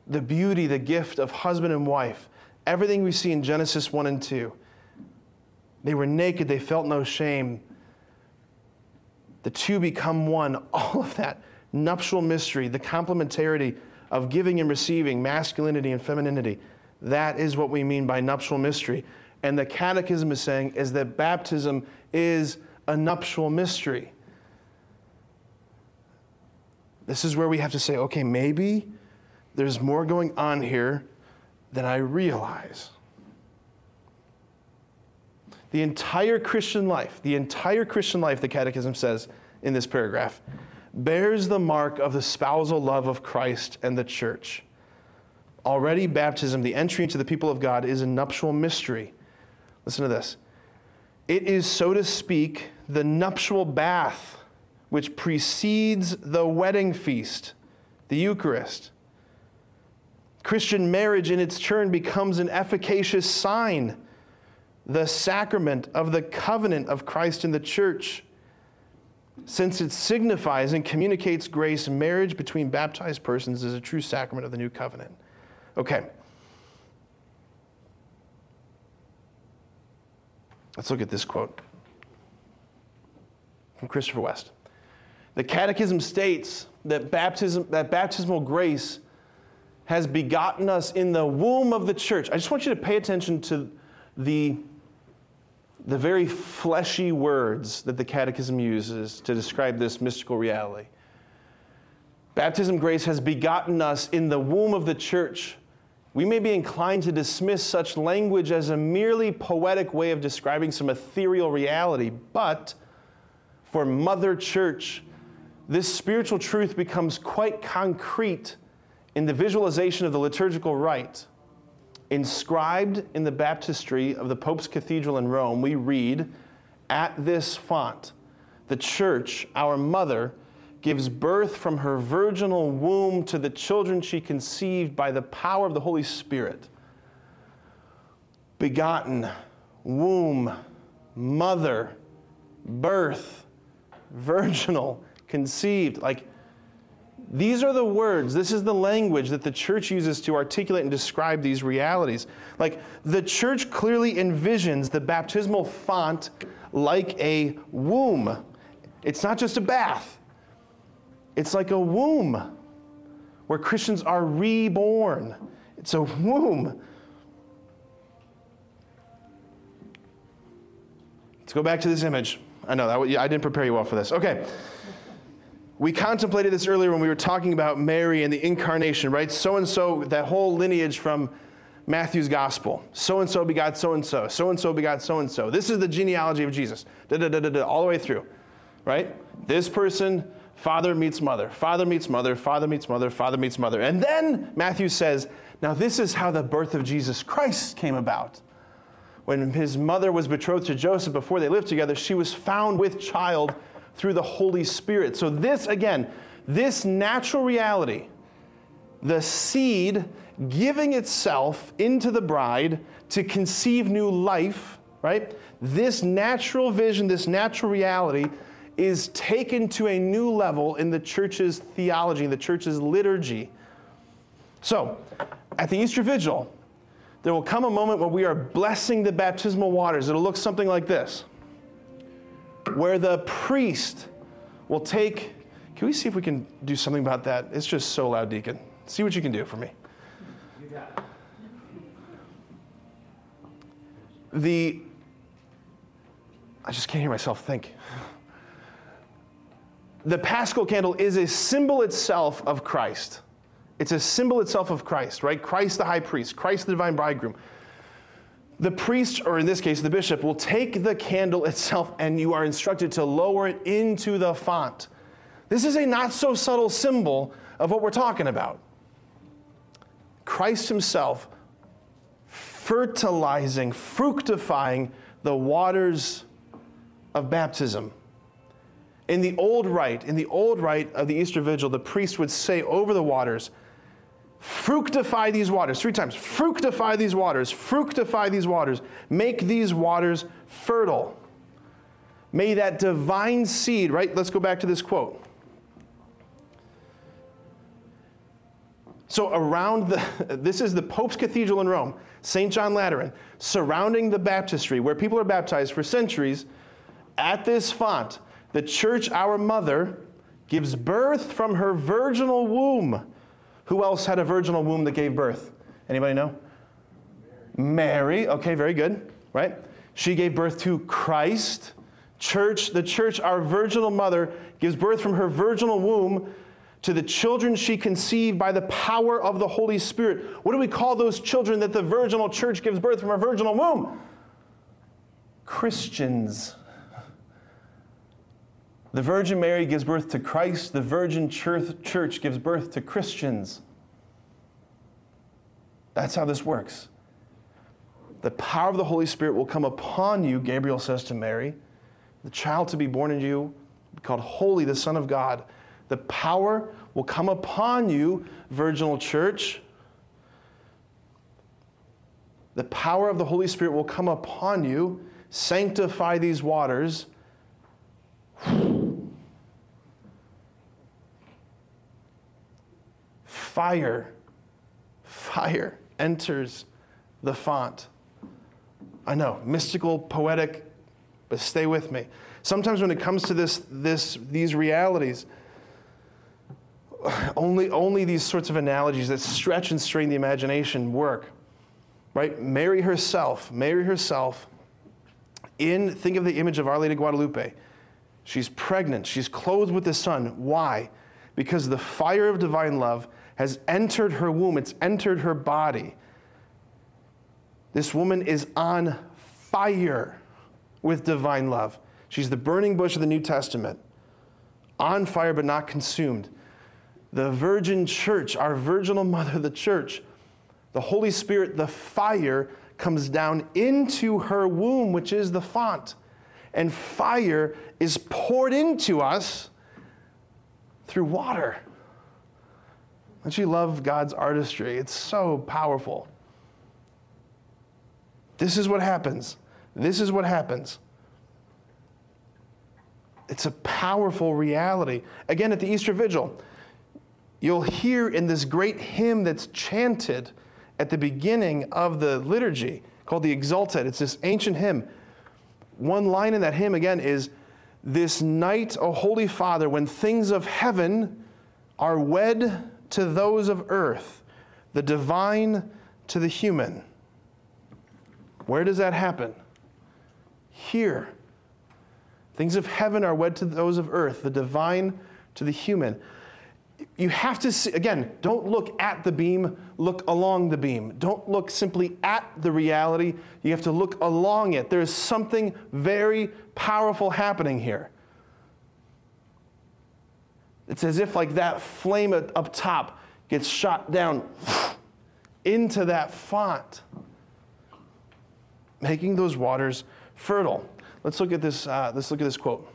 The beauty, the gift of husband and wife, everything we see in Genesis 1 and 2. They were naked, they felt no shame. The two become one. All of that nuptial mystery, the complementarity of giving and receiving, masculinity and femininity. That is what we mean by nuptial mystery and the Catechism is saying is that baptism is a nuptial mystery. This is where we have to say, okay, maybe there's more going on here than I realize. The entire Christian life, the entire Christian life, the Catechism says in this paragraph, bears the mark of the spousal love of Christ and the church. Already, baptism, the entry into the people of God, is a nuptial mystery. Listen to this. It is, so to speak, the nuptial bath which precedes the wedding feast, the Eucharist. Christian marriage, in its turn, becomes an efficacious sign, the sacrament of the covenant of Christ in the church. Since it signifies and communicates grace, marriage between baptized persons is a true sacrament of the new covenant. Okay, Let's look at this quote from Christopher West. The Catechism states that, baptism, that baptismal grace has begotten us in the womb of the church. I just want you to pay attention to the, the very fleshy words that the Catechism uses to describe this mystical reality. Baptism grace has begotten us in the womb of the church we may be inclined to dismiss such language as a merely poetic way of describing some ethereal reality, but for Mother Church, this spiritual truth becomes quite concrete in the visualization of the liturgical rite. Inscribed in the baptistry of the Pope's Cathedral in Rome, we read, At this font, the Church, our mother, gives birth from her virginal womb to the children she conceived by the power of the Holy Spirit. Begotten, womb, mother, birth, virginal, conceived. Like, these are the words, this is the language that the church uses to articulate and describe these realities. Like, the church clearly envisions the baptismal font like a womb. It's not just a bath, it's like a womb where Christians are reborn. It's a womb. Let's go back to this image. I know that I didn't prepare you well for this. Okay. We contemplated this earlier when we were talking about Mary and the incarnation, right? So and so, that whole lineage from Matthew's gospel. So and so begot so and so. So and so begot so and so. This is the genealogy of Jesus, da, da, da, da, da, all the way through, right? This person, father meets mother, father meets mother, father meets mother, father meets mother. And then Matthew says, now this is how the birth of Jesus Christ came about. When his mother was betrothed to Joseph before they lived together, she was found with child through the Holy Spirit. So, this again, this natural reality, the seed giving itself into the bride to conceive new life, right? This natural vision, this natural reality is taken to a new level in the church's theology, in the church's liturgy. So, at the Easter Vigil, there will come a moment when we are blessing the baptismal waters. It'll look something like this where the priest will take. Can we see if we can do something about that? It's just so loud, Deacon. See what you can do for me. The. I just can't hear myself think. The paschal candle is a symbol itself of Christ. It's a symbol itself of Christ, right? Christ the high priest, Christ the divine bridegroom. The priest, or in this case, the bishop, will take the candle itself and you are instructed to lower it into the font. This is a not so subtle symbol of what we're talking about. Christ Himself fertilizing, fructifying the waters of baptism. In the old rite, in the old rite of the Easter Vigil, the priest would say over the waters, Fructify these waters, three times. Fructify these waters, fructify these waters. Make these waters fertile. May that divine seed, right? Let's go back to this quote. So, around the, this is the Pope's Cathedral in Rome, St. John Lateran, surrounding the baptistry where people are baptized for centuries. At this font, the church, our mother, gives birth from her virginal womb who else had a virginal womb that gave birth? Anybody know? Mary. Okay, very good. Right? She gave birth to Christ. Church, the church, our virginal mother, gives birth from her virginal womb to the children she conceived by the power of the Holy Spirit. What do we call those children that the virginal church gives birth from her virginal womb? Christians. The Virgin Mary gives birth to Christ, the Virgin Church gives birth to Christians. That's how this works. The power of the Holy Spirit will come upon you, Gabriel says to Mary. The child to be born in you, called Holy, the Son of God. The power will come upon you, Virginal Church. The power of the Holy Spirit will come upon you. Sanctify these waters fire, fire enters the font. I know, mystical, poetic, but stay with me. Sometimes when it comes to this, this, these realities, only, only these sorts of analogies that stretch and strain the imagination work. Right? Mary herself, Mary herself, in, think of the image of Our Lady Guadalupe. She's pregnant, she's clothed with the Sun. Why? Because the fire of divine love has entered her womb, it's entered her body. This woman is on fire with divine love. She's the burning bush of the New Testament, on fire but not consumed. The virgin church, our virginal mother, the church, the Holy Spirit, the fire comes down into her womb, which is the font. And fire is poured into us through water. Don't you love God's artistry? It's so powerful. This is what happens. This is what happens. It's a powerful reality. Again, at the Easter Vigil, you'll hear in this great hymn that's chanted at the beginning of the liturgy called the Exsultet. It's this ancient hymn. One line in that hymn again is This night, O Holy Father, when things of heaven are wed to those of earth, the divine to the human. Where does that happen? Here. Things of heaven are wed to those of earth, the divine to the human. You have to see, again, don't look at the beam, look along the beam. Don't look simply at the reality, you have to look along it. There's something very powerful happening here. It's as if, like, that flame up top gets shot down into that font, making those waters fertile. Let's look at this, uh, let's look at this quote.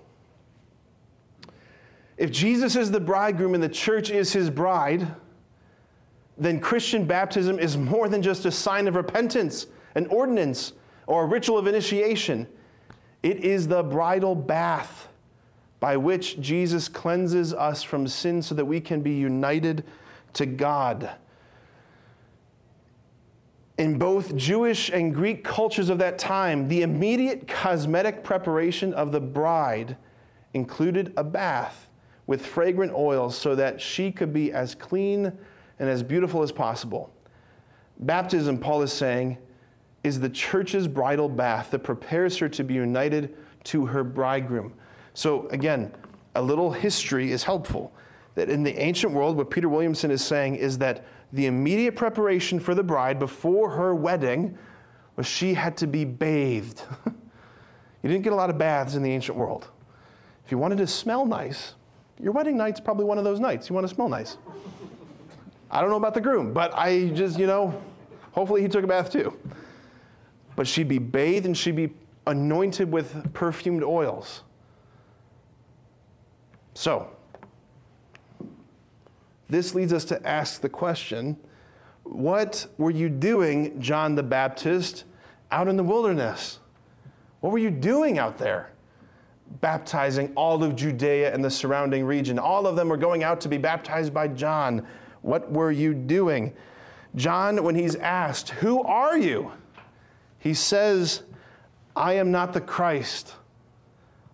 If Jesus is the bridegroom and the church is his bride, then Christian baptism is more than just a sign of repentance, an ordinance, or a ritual of initiation. It is the bridal bath by which Jesus cleanses us from sin so that we can be united to God. In both Jewish and Greek cultures of that time, the immediate cosmetic preparation of the bride included a bath with fragrant oils so that she could be as clean and as beautiful as possible. Baptism, Paul is saying, is the church's bridal bath that prepares her to be united to her bridegroom. So, again, a little history is helpful. That in the ancient world, what Peter Williamson is saying is that the immediate preparation for the bride before her wedding was she had to be bathed. you didn't get a lot of baths in the ancient world. If you wanted to smell nice, your wedding night's probably one of those nights. You want to smell nice. I don't know about the groom, but I just, you know, hopefully he took a bath too. But she'd be bathed and she'd be anointed with perfumed oils. So, this leads us to ask the question what were you doing, John the Baptist, out in the wilderness? What were you doing out there? Baptizing all of Judea and the surrounding region. All of them were going out to be baptized by John. What were you doing? John, when he's asked, Who are you? He says, I am not the Christ.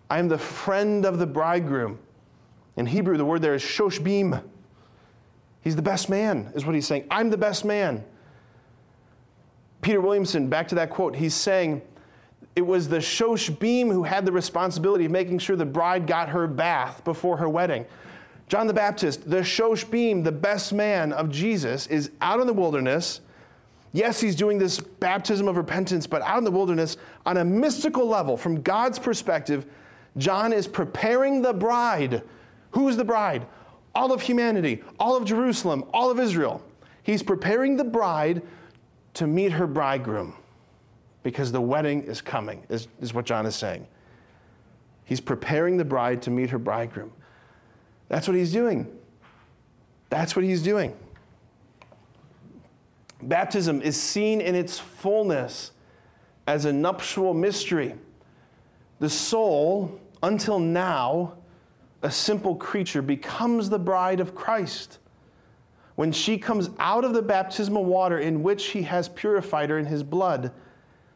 I am the friend of the bridegroom. In Hebrew, the word there is shoshbim. He's the best man, is what he's saying. I'm the best man. Peter Williamson, back to that quote, he's saying it was the shoshbim who had the responsibility of making sure the bride got her bath before her wedding. John the Baptist, the shoshbim, the best man of Jesus, is out in the wilderness. Yes, he's doing this baptism of repentance, but out in the wilderness, on a mystical level, from God's perspective, John is preparing the bride Who's the bride? All of humanity, all of Jerusalem, all of Israel. He's preparing the bride to meet her bridegroom because the wedding is coming, is, is what John is saying. He's preparing the bride to meet her bridegroom. That's what he's doing. That's what he's doing. Baptism is seen in its fullness as a nuptial mystery. The soul, until now, a simple creature, becomes the bride of Christ. When she comes out of the baptismal water in which he has purified her in his blood,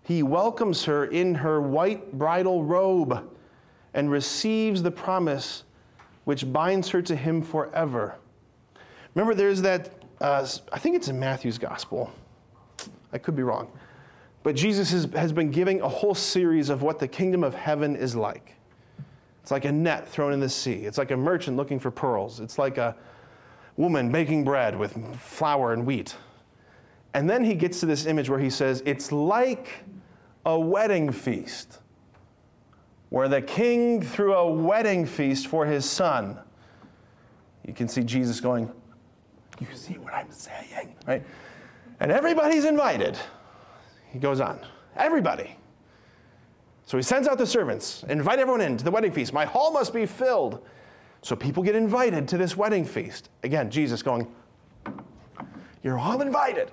he welcomes her in her white bridal robe and receives the promise which binds her to him forever. Remember, there's that, uh, I think it's in Matthew's gospel. I could be wrong. But Jesus has, has been giving a whole series of what the kingdom of heaven is like. It's like a net thrown in the sea. It's like a merchant looking for pearls. It's like a woman baking bread with flour and wheat. And then he gets to this image where he says, It's like a wedding feast, where the king threw a wedding feast for his son. You can see Jesus going, You see what I'm saying? Right? And everybody's invited. He goes on, Everybody. So he sends out the servants, invite everyone in to the wedding feast. My hall must be filled. So people get invited to this wedding feast. Again, Jesus going, You're all invited.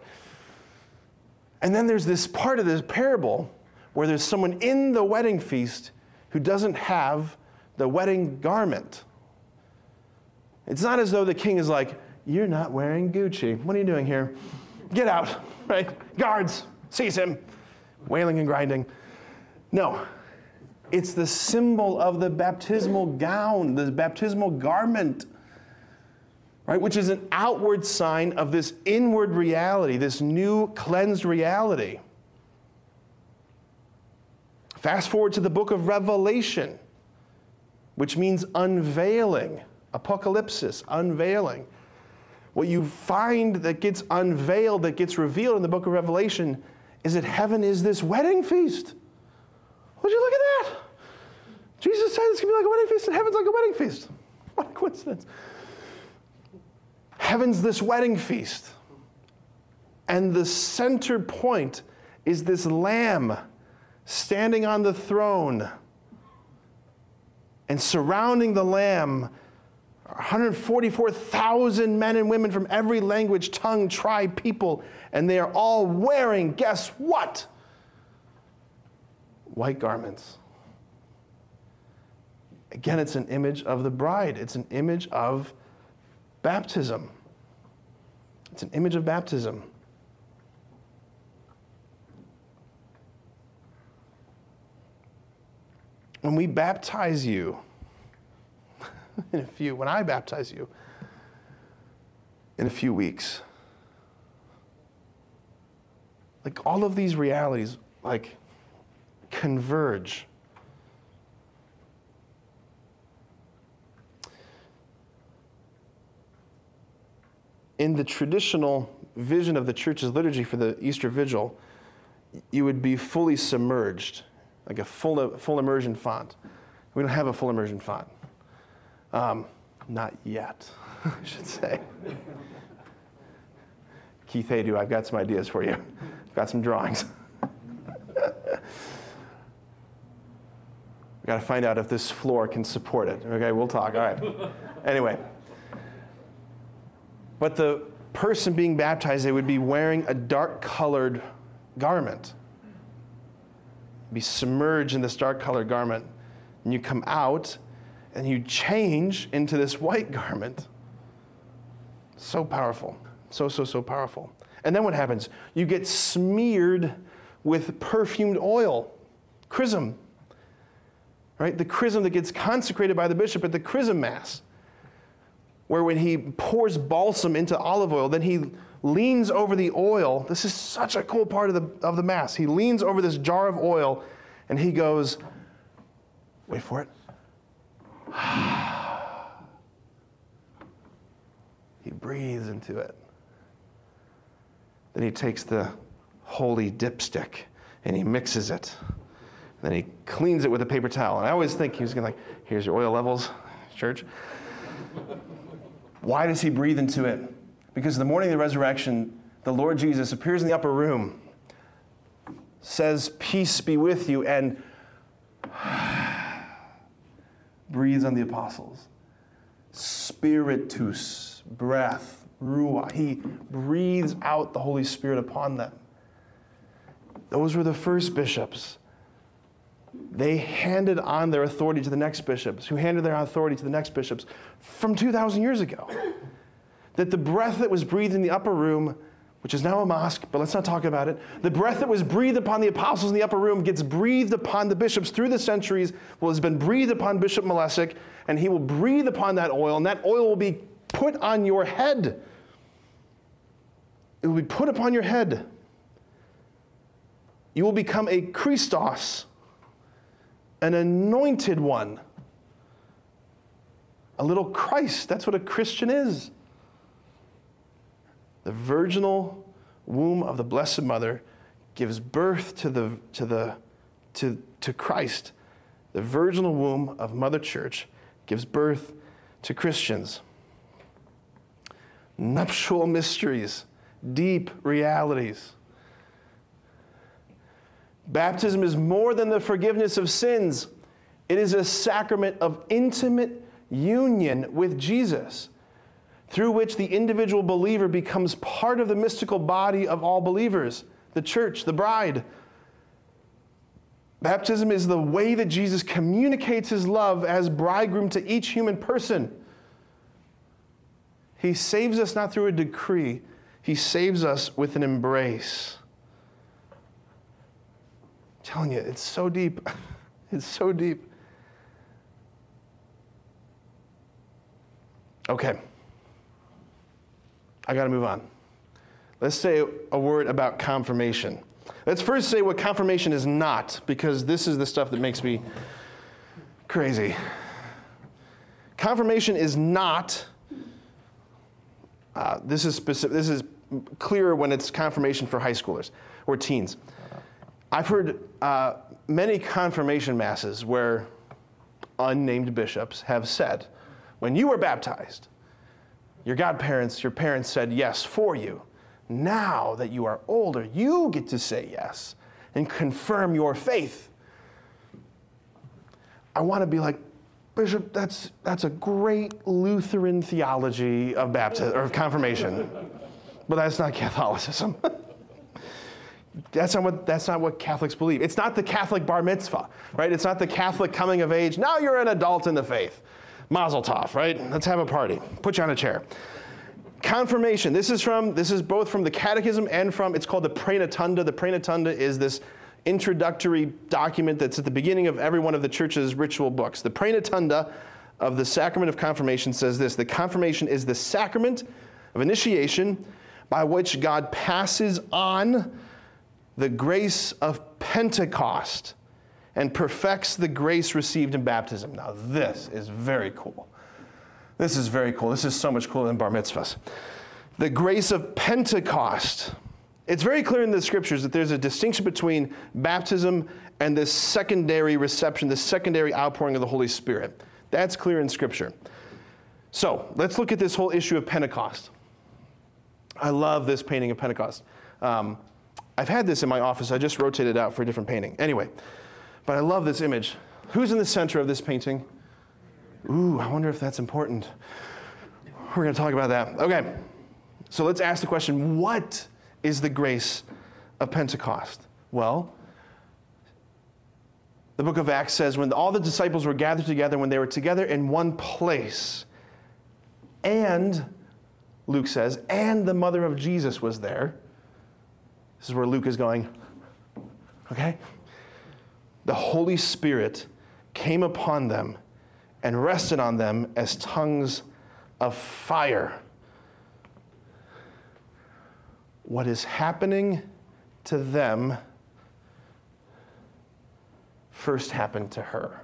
And then there's this part of this parable where there's someone in the wedding feast who doesn't have the wedding garment. It's not as though the king is like, You're not wearing Gucci. What are you doing here? Get out, right? Guards, seize him. Wailing and grinding. No, it's the symbol of the baptismal gown, the baptismal garment, right? Which is an outward sign of this inward reality, this new cleansed reality. Fast forward to the book of Revelation, which means unveiling, apocalypsis, unveiling. What you find that gets unveiled, that gets revealed in the book of Revelation, is that heaven is this wedding feast. Would you look at that? Jesus said it's going to be like a wedding feast, and heaven's like a wedding feast. What a coincidence. Heaven's this wedding feast. And the center point is this lamb standing on the throne. And surrounding the lamb 144,000 men and women from every language, tongue, tribe, people, and they are all wearing, guess what? White garments. Again, it's an image of the bride, it's an image of baptism. It's an image of baptism. When we baptize you, in a few, when I baptize you in a few weeks, like all of these realities, like converge. In the traditional vision of the church's liturgy for the Easter Vigil, you would be fully submerged, like a full, full immersion font. We don't have a full immersion font. Um, not yet, I should say. Keith Haydu, I've got some ideas for you. I've got some drawings. we got to find out if this floor can support it. Okay, we'll talk. All right. Anyway. But the person being baptized, they would be wearing a dark colored garment. Be submerged in this dark colored garment. And you come out and you change into this white garment. So powerful. So, so, so powerful. And then what happens? You get smeared with perfumed oil, chrism, right? The chrism that gets consecrated by the bishop at the chrism mass, where when he pours balsam into olive oil, then he leans over the oil. This is such a cool part of the, of the mass. He leans over this jar of oil and he goes, wait for it. he breathes into it. Then he takes the holy dipstick and he mixes it. Then he cleans it with a paper towel. And I always think he was going to like, here's your oil levels, church. Why does he breathe into it? Because the morning of the resurrection, the Lord Jesus appears in the upper room, says, Peace be with you, and breathes on the apostles. Spiritus, breath, ruah. He breathes out the Holy Spirit upon them. Those were the first bishops. They handed on their authority to the next bishops, who handed their authority to the next bishops from 2,000 years ago. That the breath that was breathed in the upper room which is now a mosque, but let's not talk about it. The breath that was breathed upon the apostles in the upper room gets breathed upon the bishops through the centuries, well, has been breathed upon Bishop Malesic, and he will breathe upon that oil, and that oil will be put on your head. It will be put upon your head. You will become a Christos, an anointed one, a little Christ. That's what a Christian is the virginal womb of the Blessed Mother gives birth to, the, to, the, to, to Christ. The virginal womb of Mother Church gives birth to Christians. Nuptial mysteries, deep realities. Baptism is more than the forgiveness of sins. It is a sacrament of intimate union with Jesus through which the individual believer becomes part of the mystical body of all believers, the church, the bride. Baptism is the way that Jesus communicates his love as bridegroom to each human person. He saves us not through a decree, he saves us with an embrace. Telling you, it's so deep. It's so deep. Okay. I got to move on. Let's say a word about confirmation. Let's first say what confirmation is not, because this is the stuff that makes me crazy. Confirmation is not, uh, this, is specific, this is clearer when it's confirmation for high schoolers or teens. I've heard uh, many confirmation masses where unnamed bishops have said, when you were baptized, your godparents, your parents said yes for you. Now that you are older, you get to say yes and confirm your faith. I want to be like, Bishop, that's, that's a great Lutheran theology of baptism or of confirmation. but that's not Catholicism. that's not, what, that's not what Catholics believe. It's not the Catholic bar mitzvah, right? It's not the Catholic coming of age. Now you're an adult in the faith. Mazel tov, right? Let's have a party. Put you on a chair. Confirmation. This is from this is both from the Catechism and from it's called the Praenotanda. The Praenotanda is this introductory document that's at the beginning of every one of the church's ritual books. The Praenotanda of the sacrament of confirmation says this: the confirmation is the sacrament of initiation by which God passes on the grace of Pentecost and perfects the grace received in baptism. Now, this is very cool. This is very cool. This is so much cooler than bar mitzvahs. The grace of Pentecost. It's very clear in the scriptures that there's a distinction between baptism and this secondary reception, this secondary outpouring of the Holy Spirit. That's clear in scripture. So let's look at this whole issue of Pentecost. I love this painting of Pentecost. Um, I've had this in my office. I just rotated out for a different painting. Anyway, but I love this image. Who's in the center of this painting? Ooh, I wonder if that's important. We're going to talk about that. Okay, so let's ask the question what is the grace of Pentecost? Well, the book of Acts says when all the disciples were gathered together, when they were together in one place, and, Luke says, and the mother of Jesus was there. This is where Luke is going, okay? The Holy Spirit came upon them and rested on them as tongues of fire. What is happening to them first happened to her.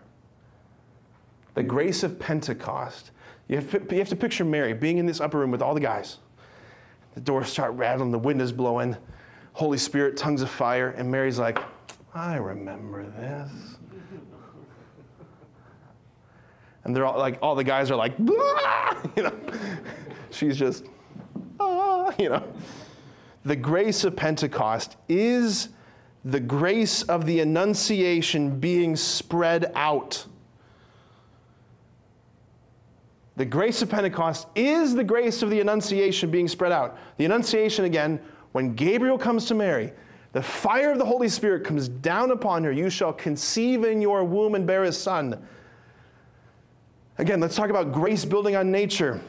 The grace of Pentecost. You have, you have to picture Mary being in this upper room with all the guys. The doors start rattling, the wind is blowing, Holy Spirit, tongues of fire, and Mary's like, I remember this. And they're all like, all the guys are like, you know. She's just, ah, you know. The grace of Pentecost is the grace of the Annunciation being spread out. The grace of Pentecost is the grace of the Annunciation being spread out. The Annunciation, again, when Gabriel comes to Mary, the fire of the Holy Spirit comes down upon her. You shall conceive in your womb and bear a son Again, let's talk about grace building on nature.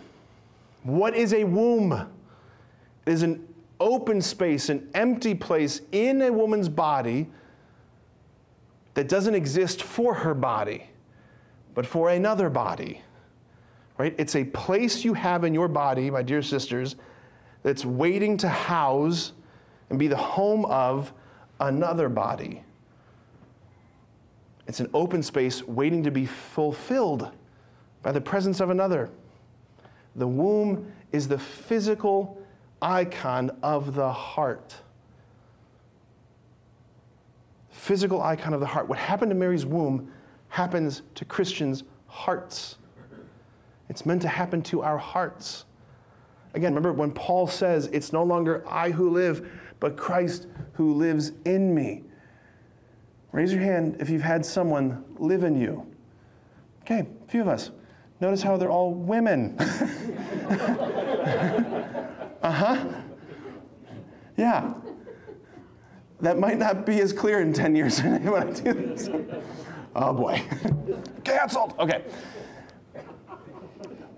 What is a womb? It is an open space, an empty place in a woman's body that doesn't exist for her body, but for another body. Right? It's a place you have in your body, my dear sisters, that's waiting to house and be the home of another body. It's an open space waiting to be fulfilled by the presence of another. The womb is the physical icon of the heart. Physical icon of the heart. What happened to Mary's womb happens to Christians' hearts. It's meant to happen to our hearts. Again, remember when Paul says, It's no longer I who live, but Christ who lives in me. Raise your hand if you've had someone live in you. Okay, a few of us. Notice how they're all women. uh huh. Yeah. that might not be as clear in 10 years when I do this. Oh boy. Canceled. Okay.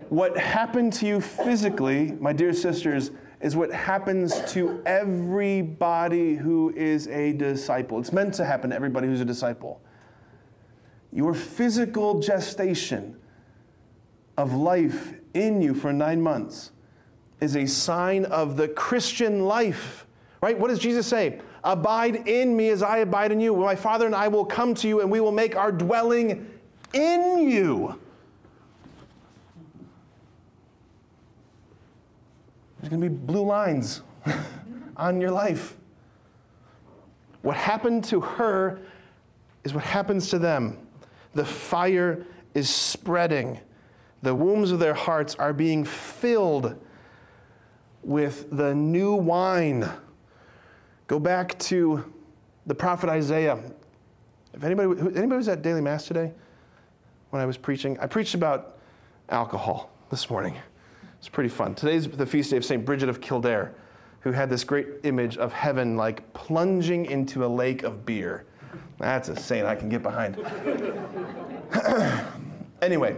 What happened to you physically, my dear sisters, is what happens to everybody who is a disciple. It's meant to happen to everybody who's a disciple. Your physical gestation of life in you for nine months is a sign of the Christian life, right? What does Jesus say? Abide in me as I abide in you. My Father and I will come to you and we will make our dwelling in you. There's going to be blue lines on your life. What happened to her is what happens to them. The fire is spreading. The wombs of their hearts are being filled with the new wine. Go back to the prophet Isaiah. If anybody, anybody was at daily mass today when I was preaching, I preached about alcohol this morning. It's pretty fun. Today's the feast day of St. Bridget of Kildare, who had this great image of heaven like plunging into a lake of beer. That's a saint I can get behind. anyway,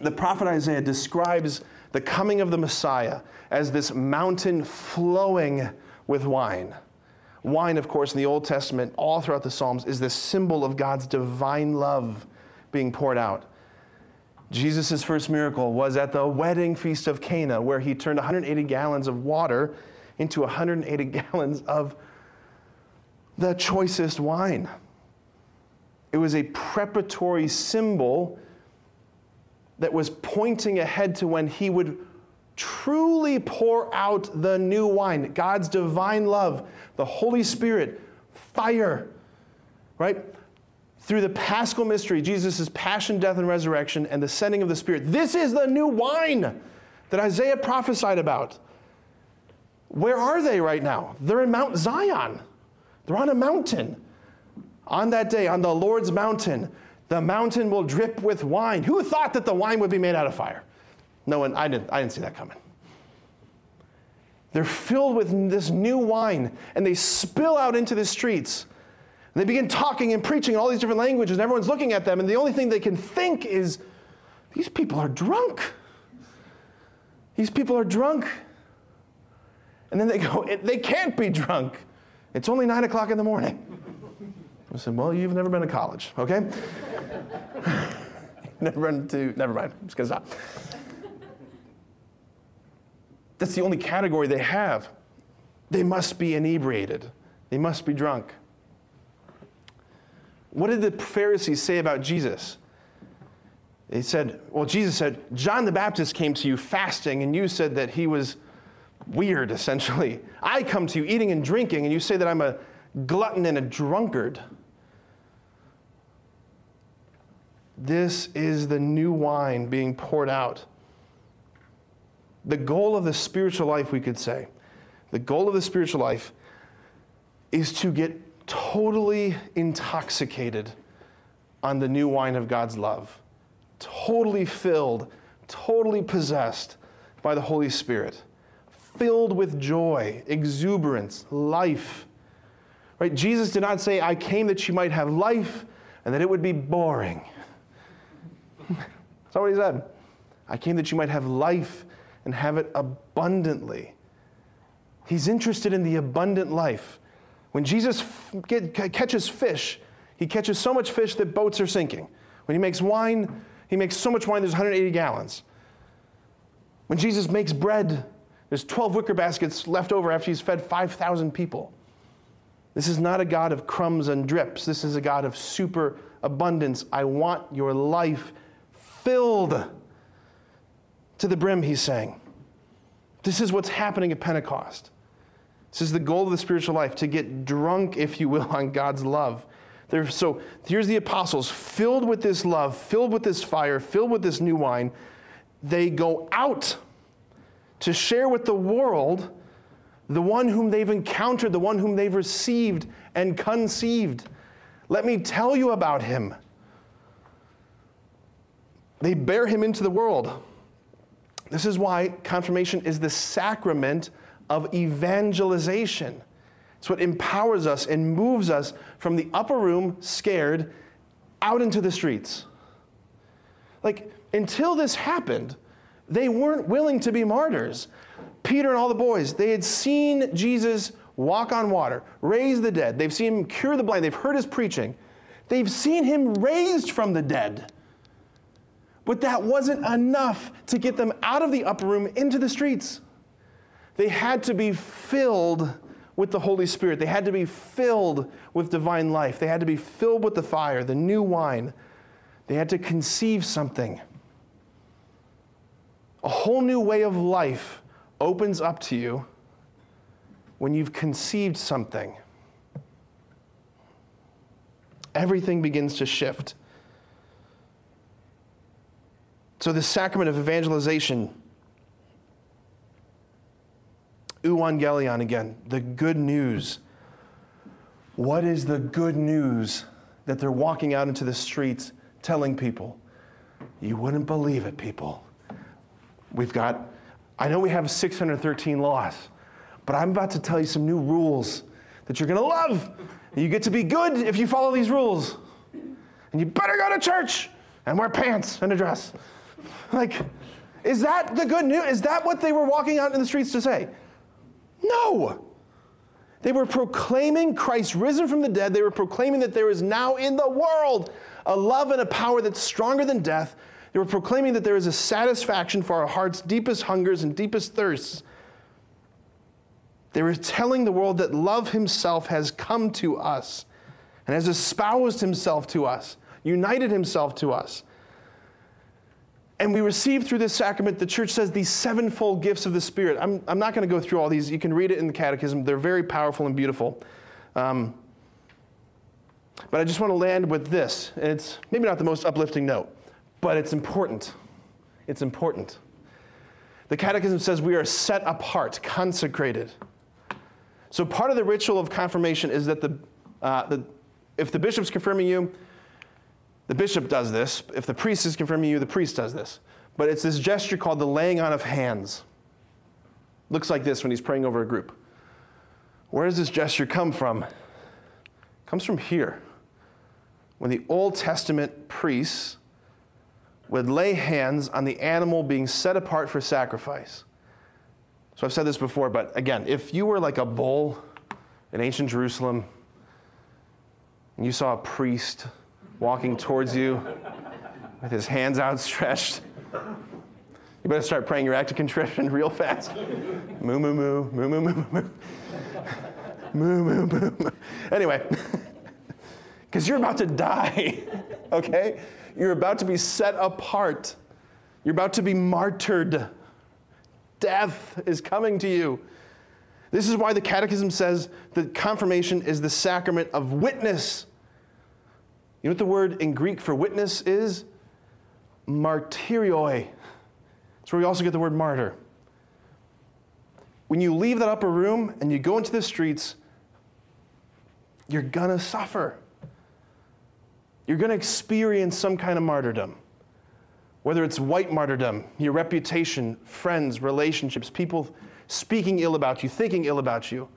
the prophet Isaiah describes the coming of the Messiah as this mountain flowing with wine. Wine, of course, in the Old Testament, all throughout the Psalms, is this symbol of God's divine love being poured out. Jesus' first miracle was at the wedding feast of Cana, where he turned 180 gallons of water into 180 gallons of the choicest wine. It was a preparatory symbol that was pointing ahead to when he would truly pour out the new wine God's divine love, the Holy Spirit, fire, right? Through the paschal mystery, Jesus' passion, death, and resurrection, and the sending of the Spirit. This is the new wine that Isaiah prophesied about. Where are they right now? They're in Mount Zion. They're on a mountain. On that day, on the Lord's mountain, the mountain will drip with wine. Who thought that the wine would be made out of fire? No one, I didn't, I didn't see that coming. They're filled with this new wine and they spill out into the streets. And they begin talking and preaching in all these different languages, and everyone's looking at them, and the only thing they can think is, these people are drunk. These people are drunk. And then they go, they can't be drunk. It's only nine o'clock in the morning. I said, well, you've never been to college, okay? never been to, never mind, I'm just gonna stop. That's the only category they have. They must be inebriated, they must be drunk. What did the Pharisees say about Jesus? They said, well, Jesus said, John the Baptist came to you fasting, and you said that he was weird, essentially. I come to you eating and drinking, and you say that I'm a glutton and a drunkard. This is the new wine being poured out. The goal of the spiritual life, we could say, the goal of the spiritual life is to get totally intoxicated on the new wine of God's love, totally filled, totally possessed by the Holy Spirit, filled with joy, exuberance, life. Right? Jesus did not say, I came that you might have life and that it would be boring. That's not what he said. I came that you might have life and have it abundantly. He's interested in the abundant life. When Jesus get, catches fish, he catches so much fish that boats are sinking. When he makes wine, he makes so much wine there's 180 gallons. When Jesus makes bread, there's 12 wicker baskets left over after he's fed 5,000 people. This is not a God of crumbs and drips. This is a God of super abundance. I want your life filled to the brim, he's saying. This is what's happening at Pentecost. This is the goal of the spiritual life to get drunk, if you will, on God's love. So here's the apostles filled with this love, filled with this fire, filled with this new wine. They go out to share with the world the one whom they've encountered, the one whom they've received and conceived. Let me tell you about him. They bear him into the world. This is why confirmation is the sacrament of evangelization. It's what empowers us and moves us from the upper room, scared, out into the streets. Like, until this happened, they weren't willing to be martyrs. Peter and all the boys, they had seen Jesus walk on water, raise the dead. They've seen him cure the blind. They've heard his preaching. They've seen him raised from the dead. But that wasn't enough to get them out of the upper room into the streets. They had to be filled with the Holy Spirit. They had to be filled with divine life. They had to be filled with the fire, the new wine. They had to conceive something. A whole new way of life opens up to you when you've conceived something. Everything begins to shift. So, the sacrament of evangelization, euangelion again, the good news. What is the good news that they're walking out into the streets telling people? You wouldn't believe it, people. We've got, I know we have 613 laws, but I'm about to tell you some new rules that you're going to love. You get to be good if you follow these rules. And you better go to church and wear pants and a dress. Like, is that the good news? Is that what they were walking out in the streets to say? No. They were proclaiming Christ risen from the dead. They were proclaiming that there is now in the world a love and a power that's stronger than death. They were proclaiming that there is a satisfaction for our heart's deepest hungers and deepest thirsts. They were telling the world that love himself has come to us and has espoused himself to us, united himself to us. And we receive through this sacrament, the church says, these sevenfold gifts of the Spirit. I'm, I'm not going to go through all these. You can read it in the Catechism. They're very powerful and beautiful. Um, but I just want to land with this. And it's maybe not the most uplifting note, but it's important. It's important. The Catechism says we are set apart, consecrated. So part of the ritual of confirmation is that the, uh, the, if the bishop's confirming you, the bishop does this. If the priest is confirming you, the priest does this. But it's this gesture called the laying on of hands. Looks like this when he's praying over a group. Where does this gesture come from? It comes from here. When the Old Testament priests would lay hands on the animal being set apart for sacrifice. So I've said this before, but again, if you were like a bull in ancient Jerusalem and you saw a priest walking towards you with his hands outstretched. You better start praying your act of contrition real fast. Moo, moo, moo, moo, moo, moo, moo. Moo, moo, moo, moo. Anyway, because you're about to die, okay? You're about to be set apart. You're about to be martyred. Death is coming to you. This is why the Catechism says that confirmation is the sacrament of witness. You know what the word in Greek for witness is? Martyrioi. That's where we also get the word martyr. When you leave that upper room and you go into the streets, you're gonna suffer. You're gonna experience some kind of martyrdom. Whether it's white martyrdom, your reputation, friends, relationships, people speaking ill about you, thinking ill about you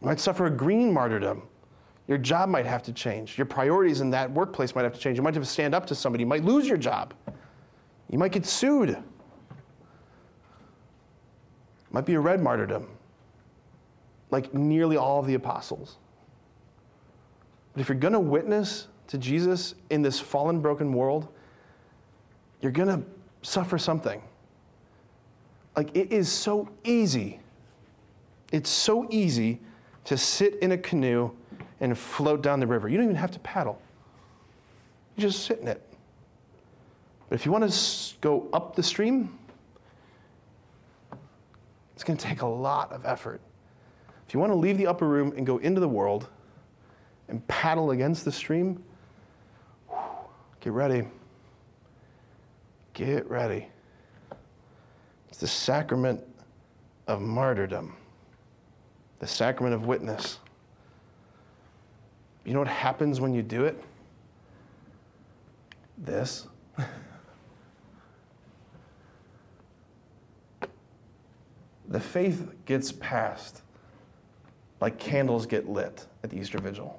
You might suffer a green martyrdom. Your job might have to change. Your priorities in that workplace might have to change. You might have to stand up to somebody. You might lose your job. You might get sued. It might be a red martyrdom, like nearly all of the apostles. But if you're going to witness to Jesus in this fallen, broken world, you're going to suffer something. Like it is so easy. It's so easy to sit in a canoe and float down the river. You don't even have to paddle, you just sit in it. But if you want to go up the stream, it's going to take a lot of effort. If you want to leave the upper room and go into the world and paddle against the stream, get ready. Get ready. It's the sacrament of martyrdom the sacrament of witness. You know what happens when you do it? This. The faith gets passed like candles get lit at the Easter Vigil.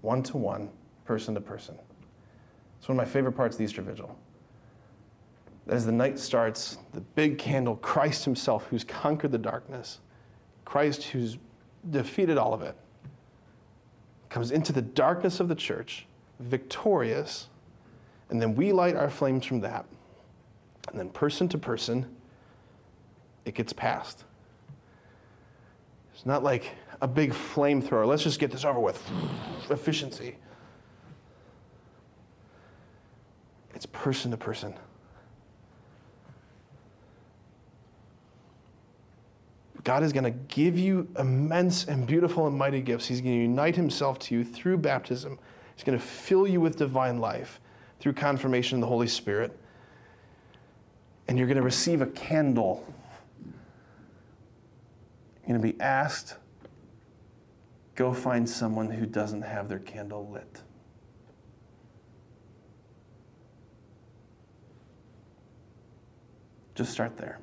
One to one, person to person. It's one of my favorite parts of the Easter Vigil. As the night starts, the big candle, Christ Himself, who's conquered the darkness, Christ who's defeated all of it, comes into the darkness of the church, victorious, and then we light our flames from that. And then, person to person, it gets passed. It's not like a big flamethrower. Let's just get this over with. Efficiency. It's person to person. God is going to give you immense and beautiful and mighty gifts. He's going to unite himself to you through baptism. He's going to fill you with divine life through confirmation in the Holy Spirit. And you're going to receive a candle. You're going to be asked go find someone who doesn't have their candle lit. Just start there.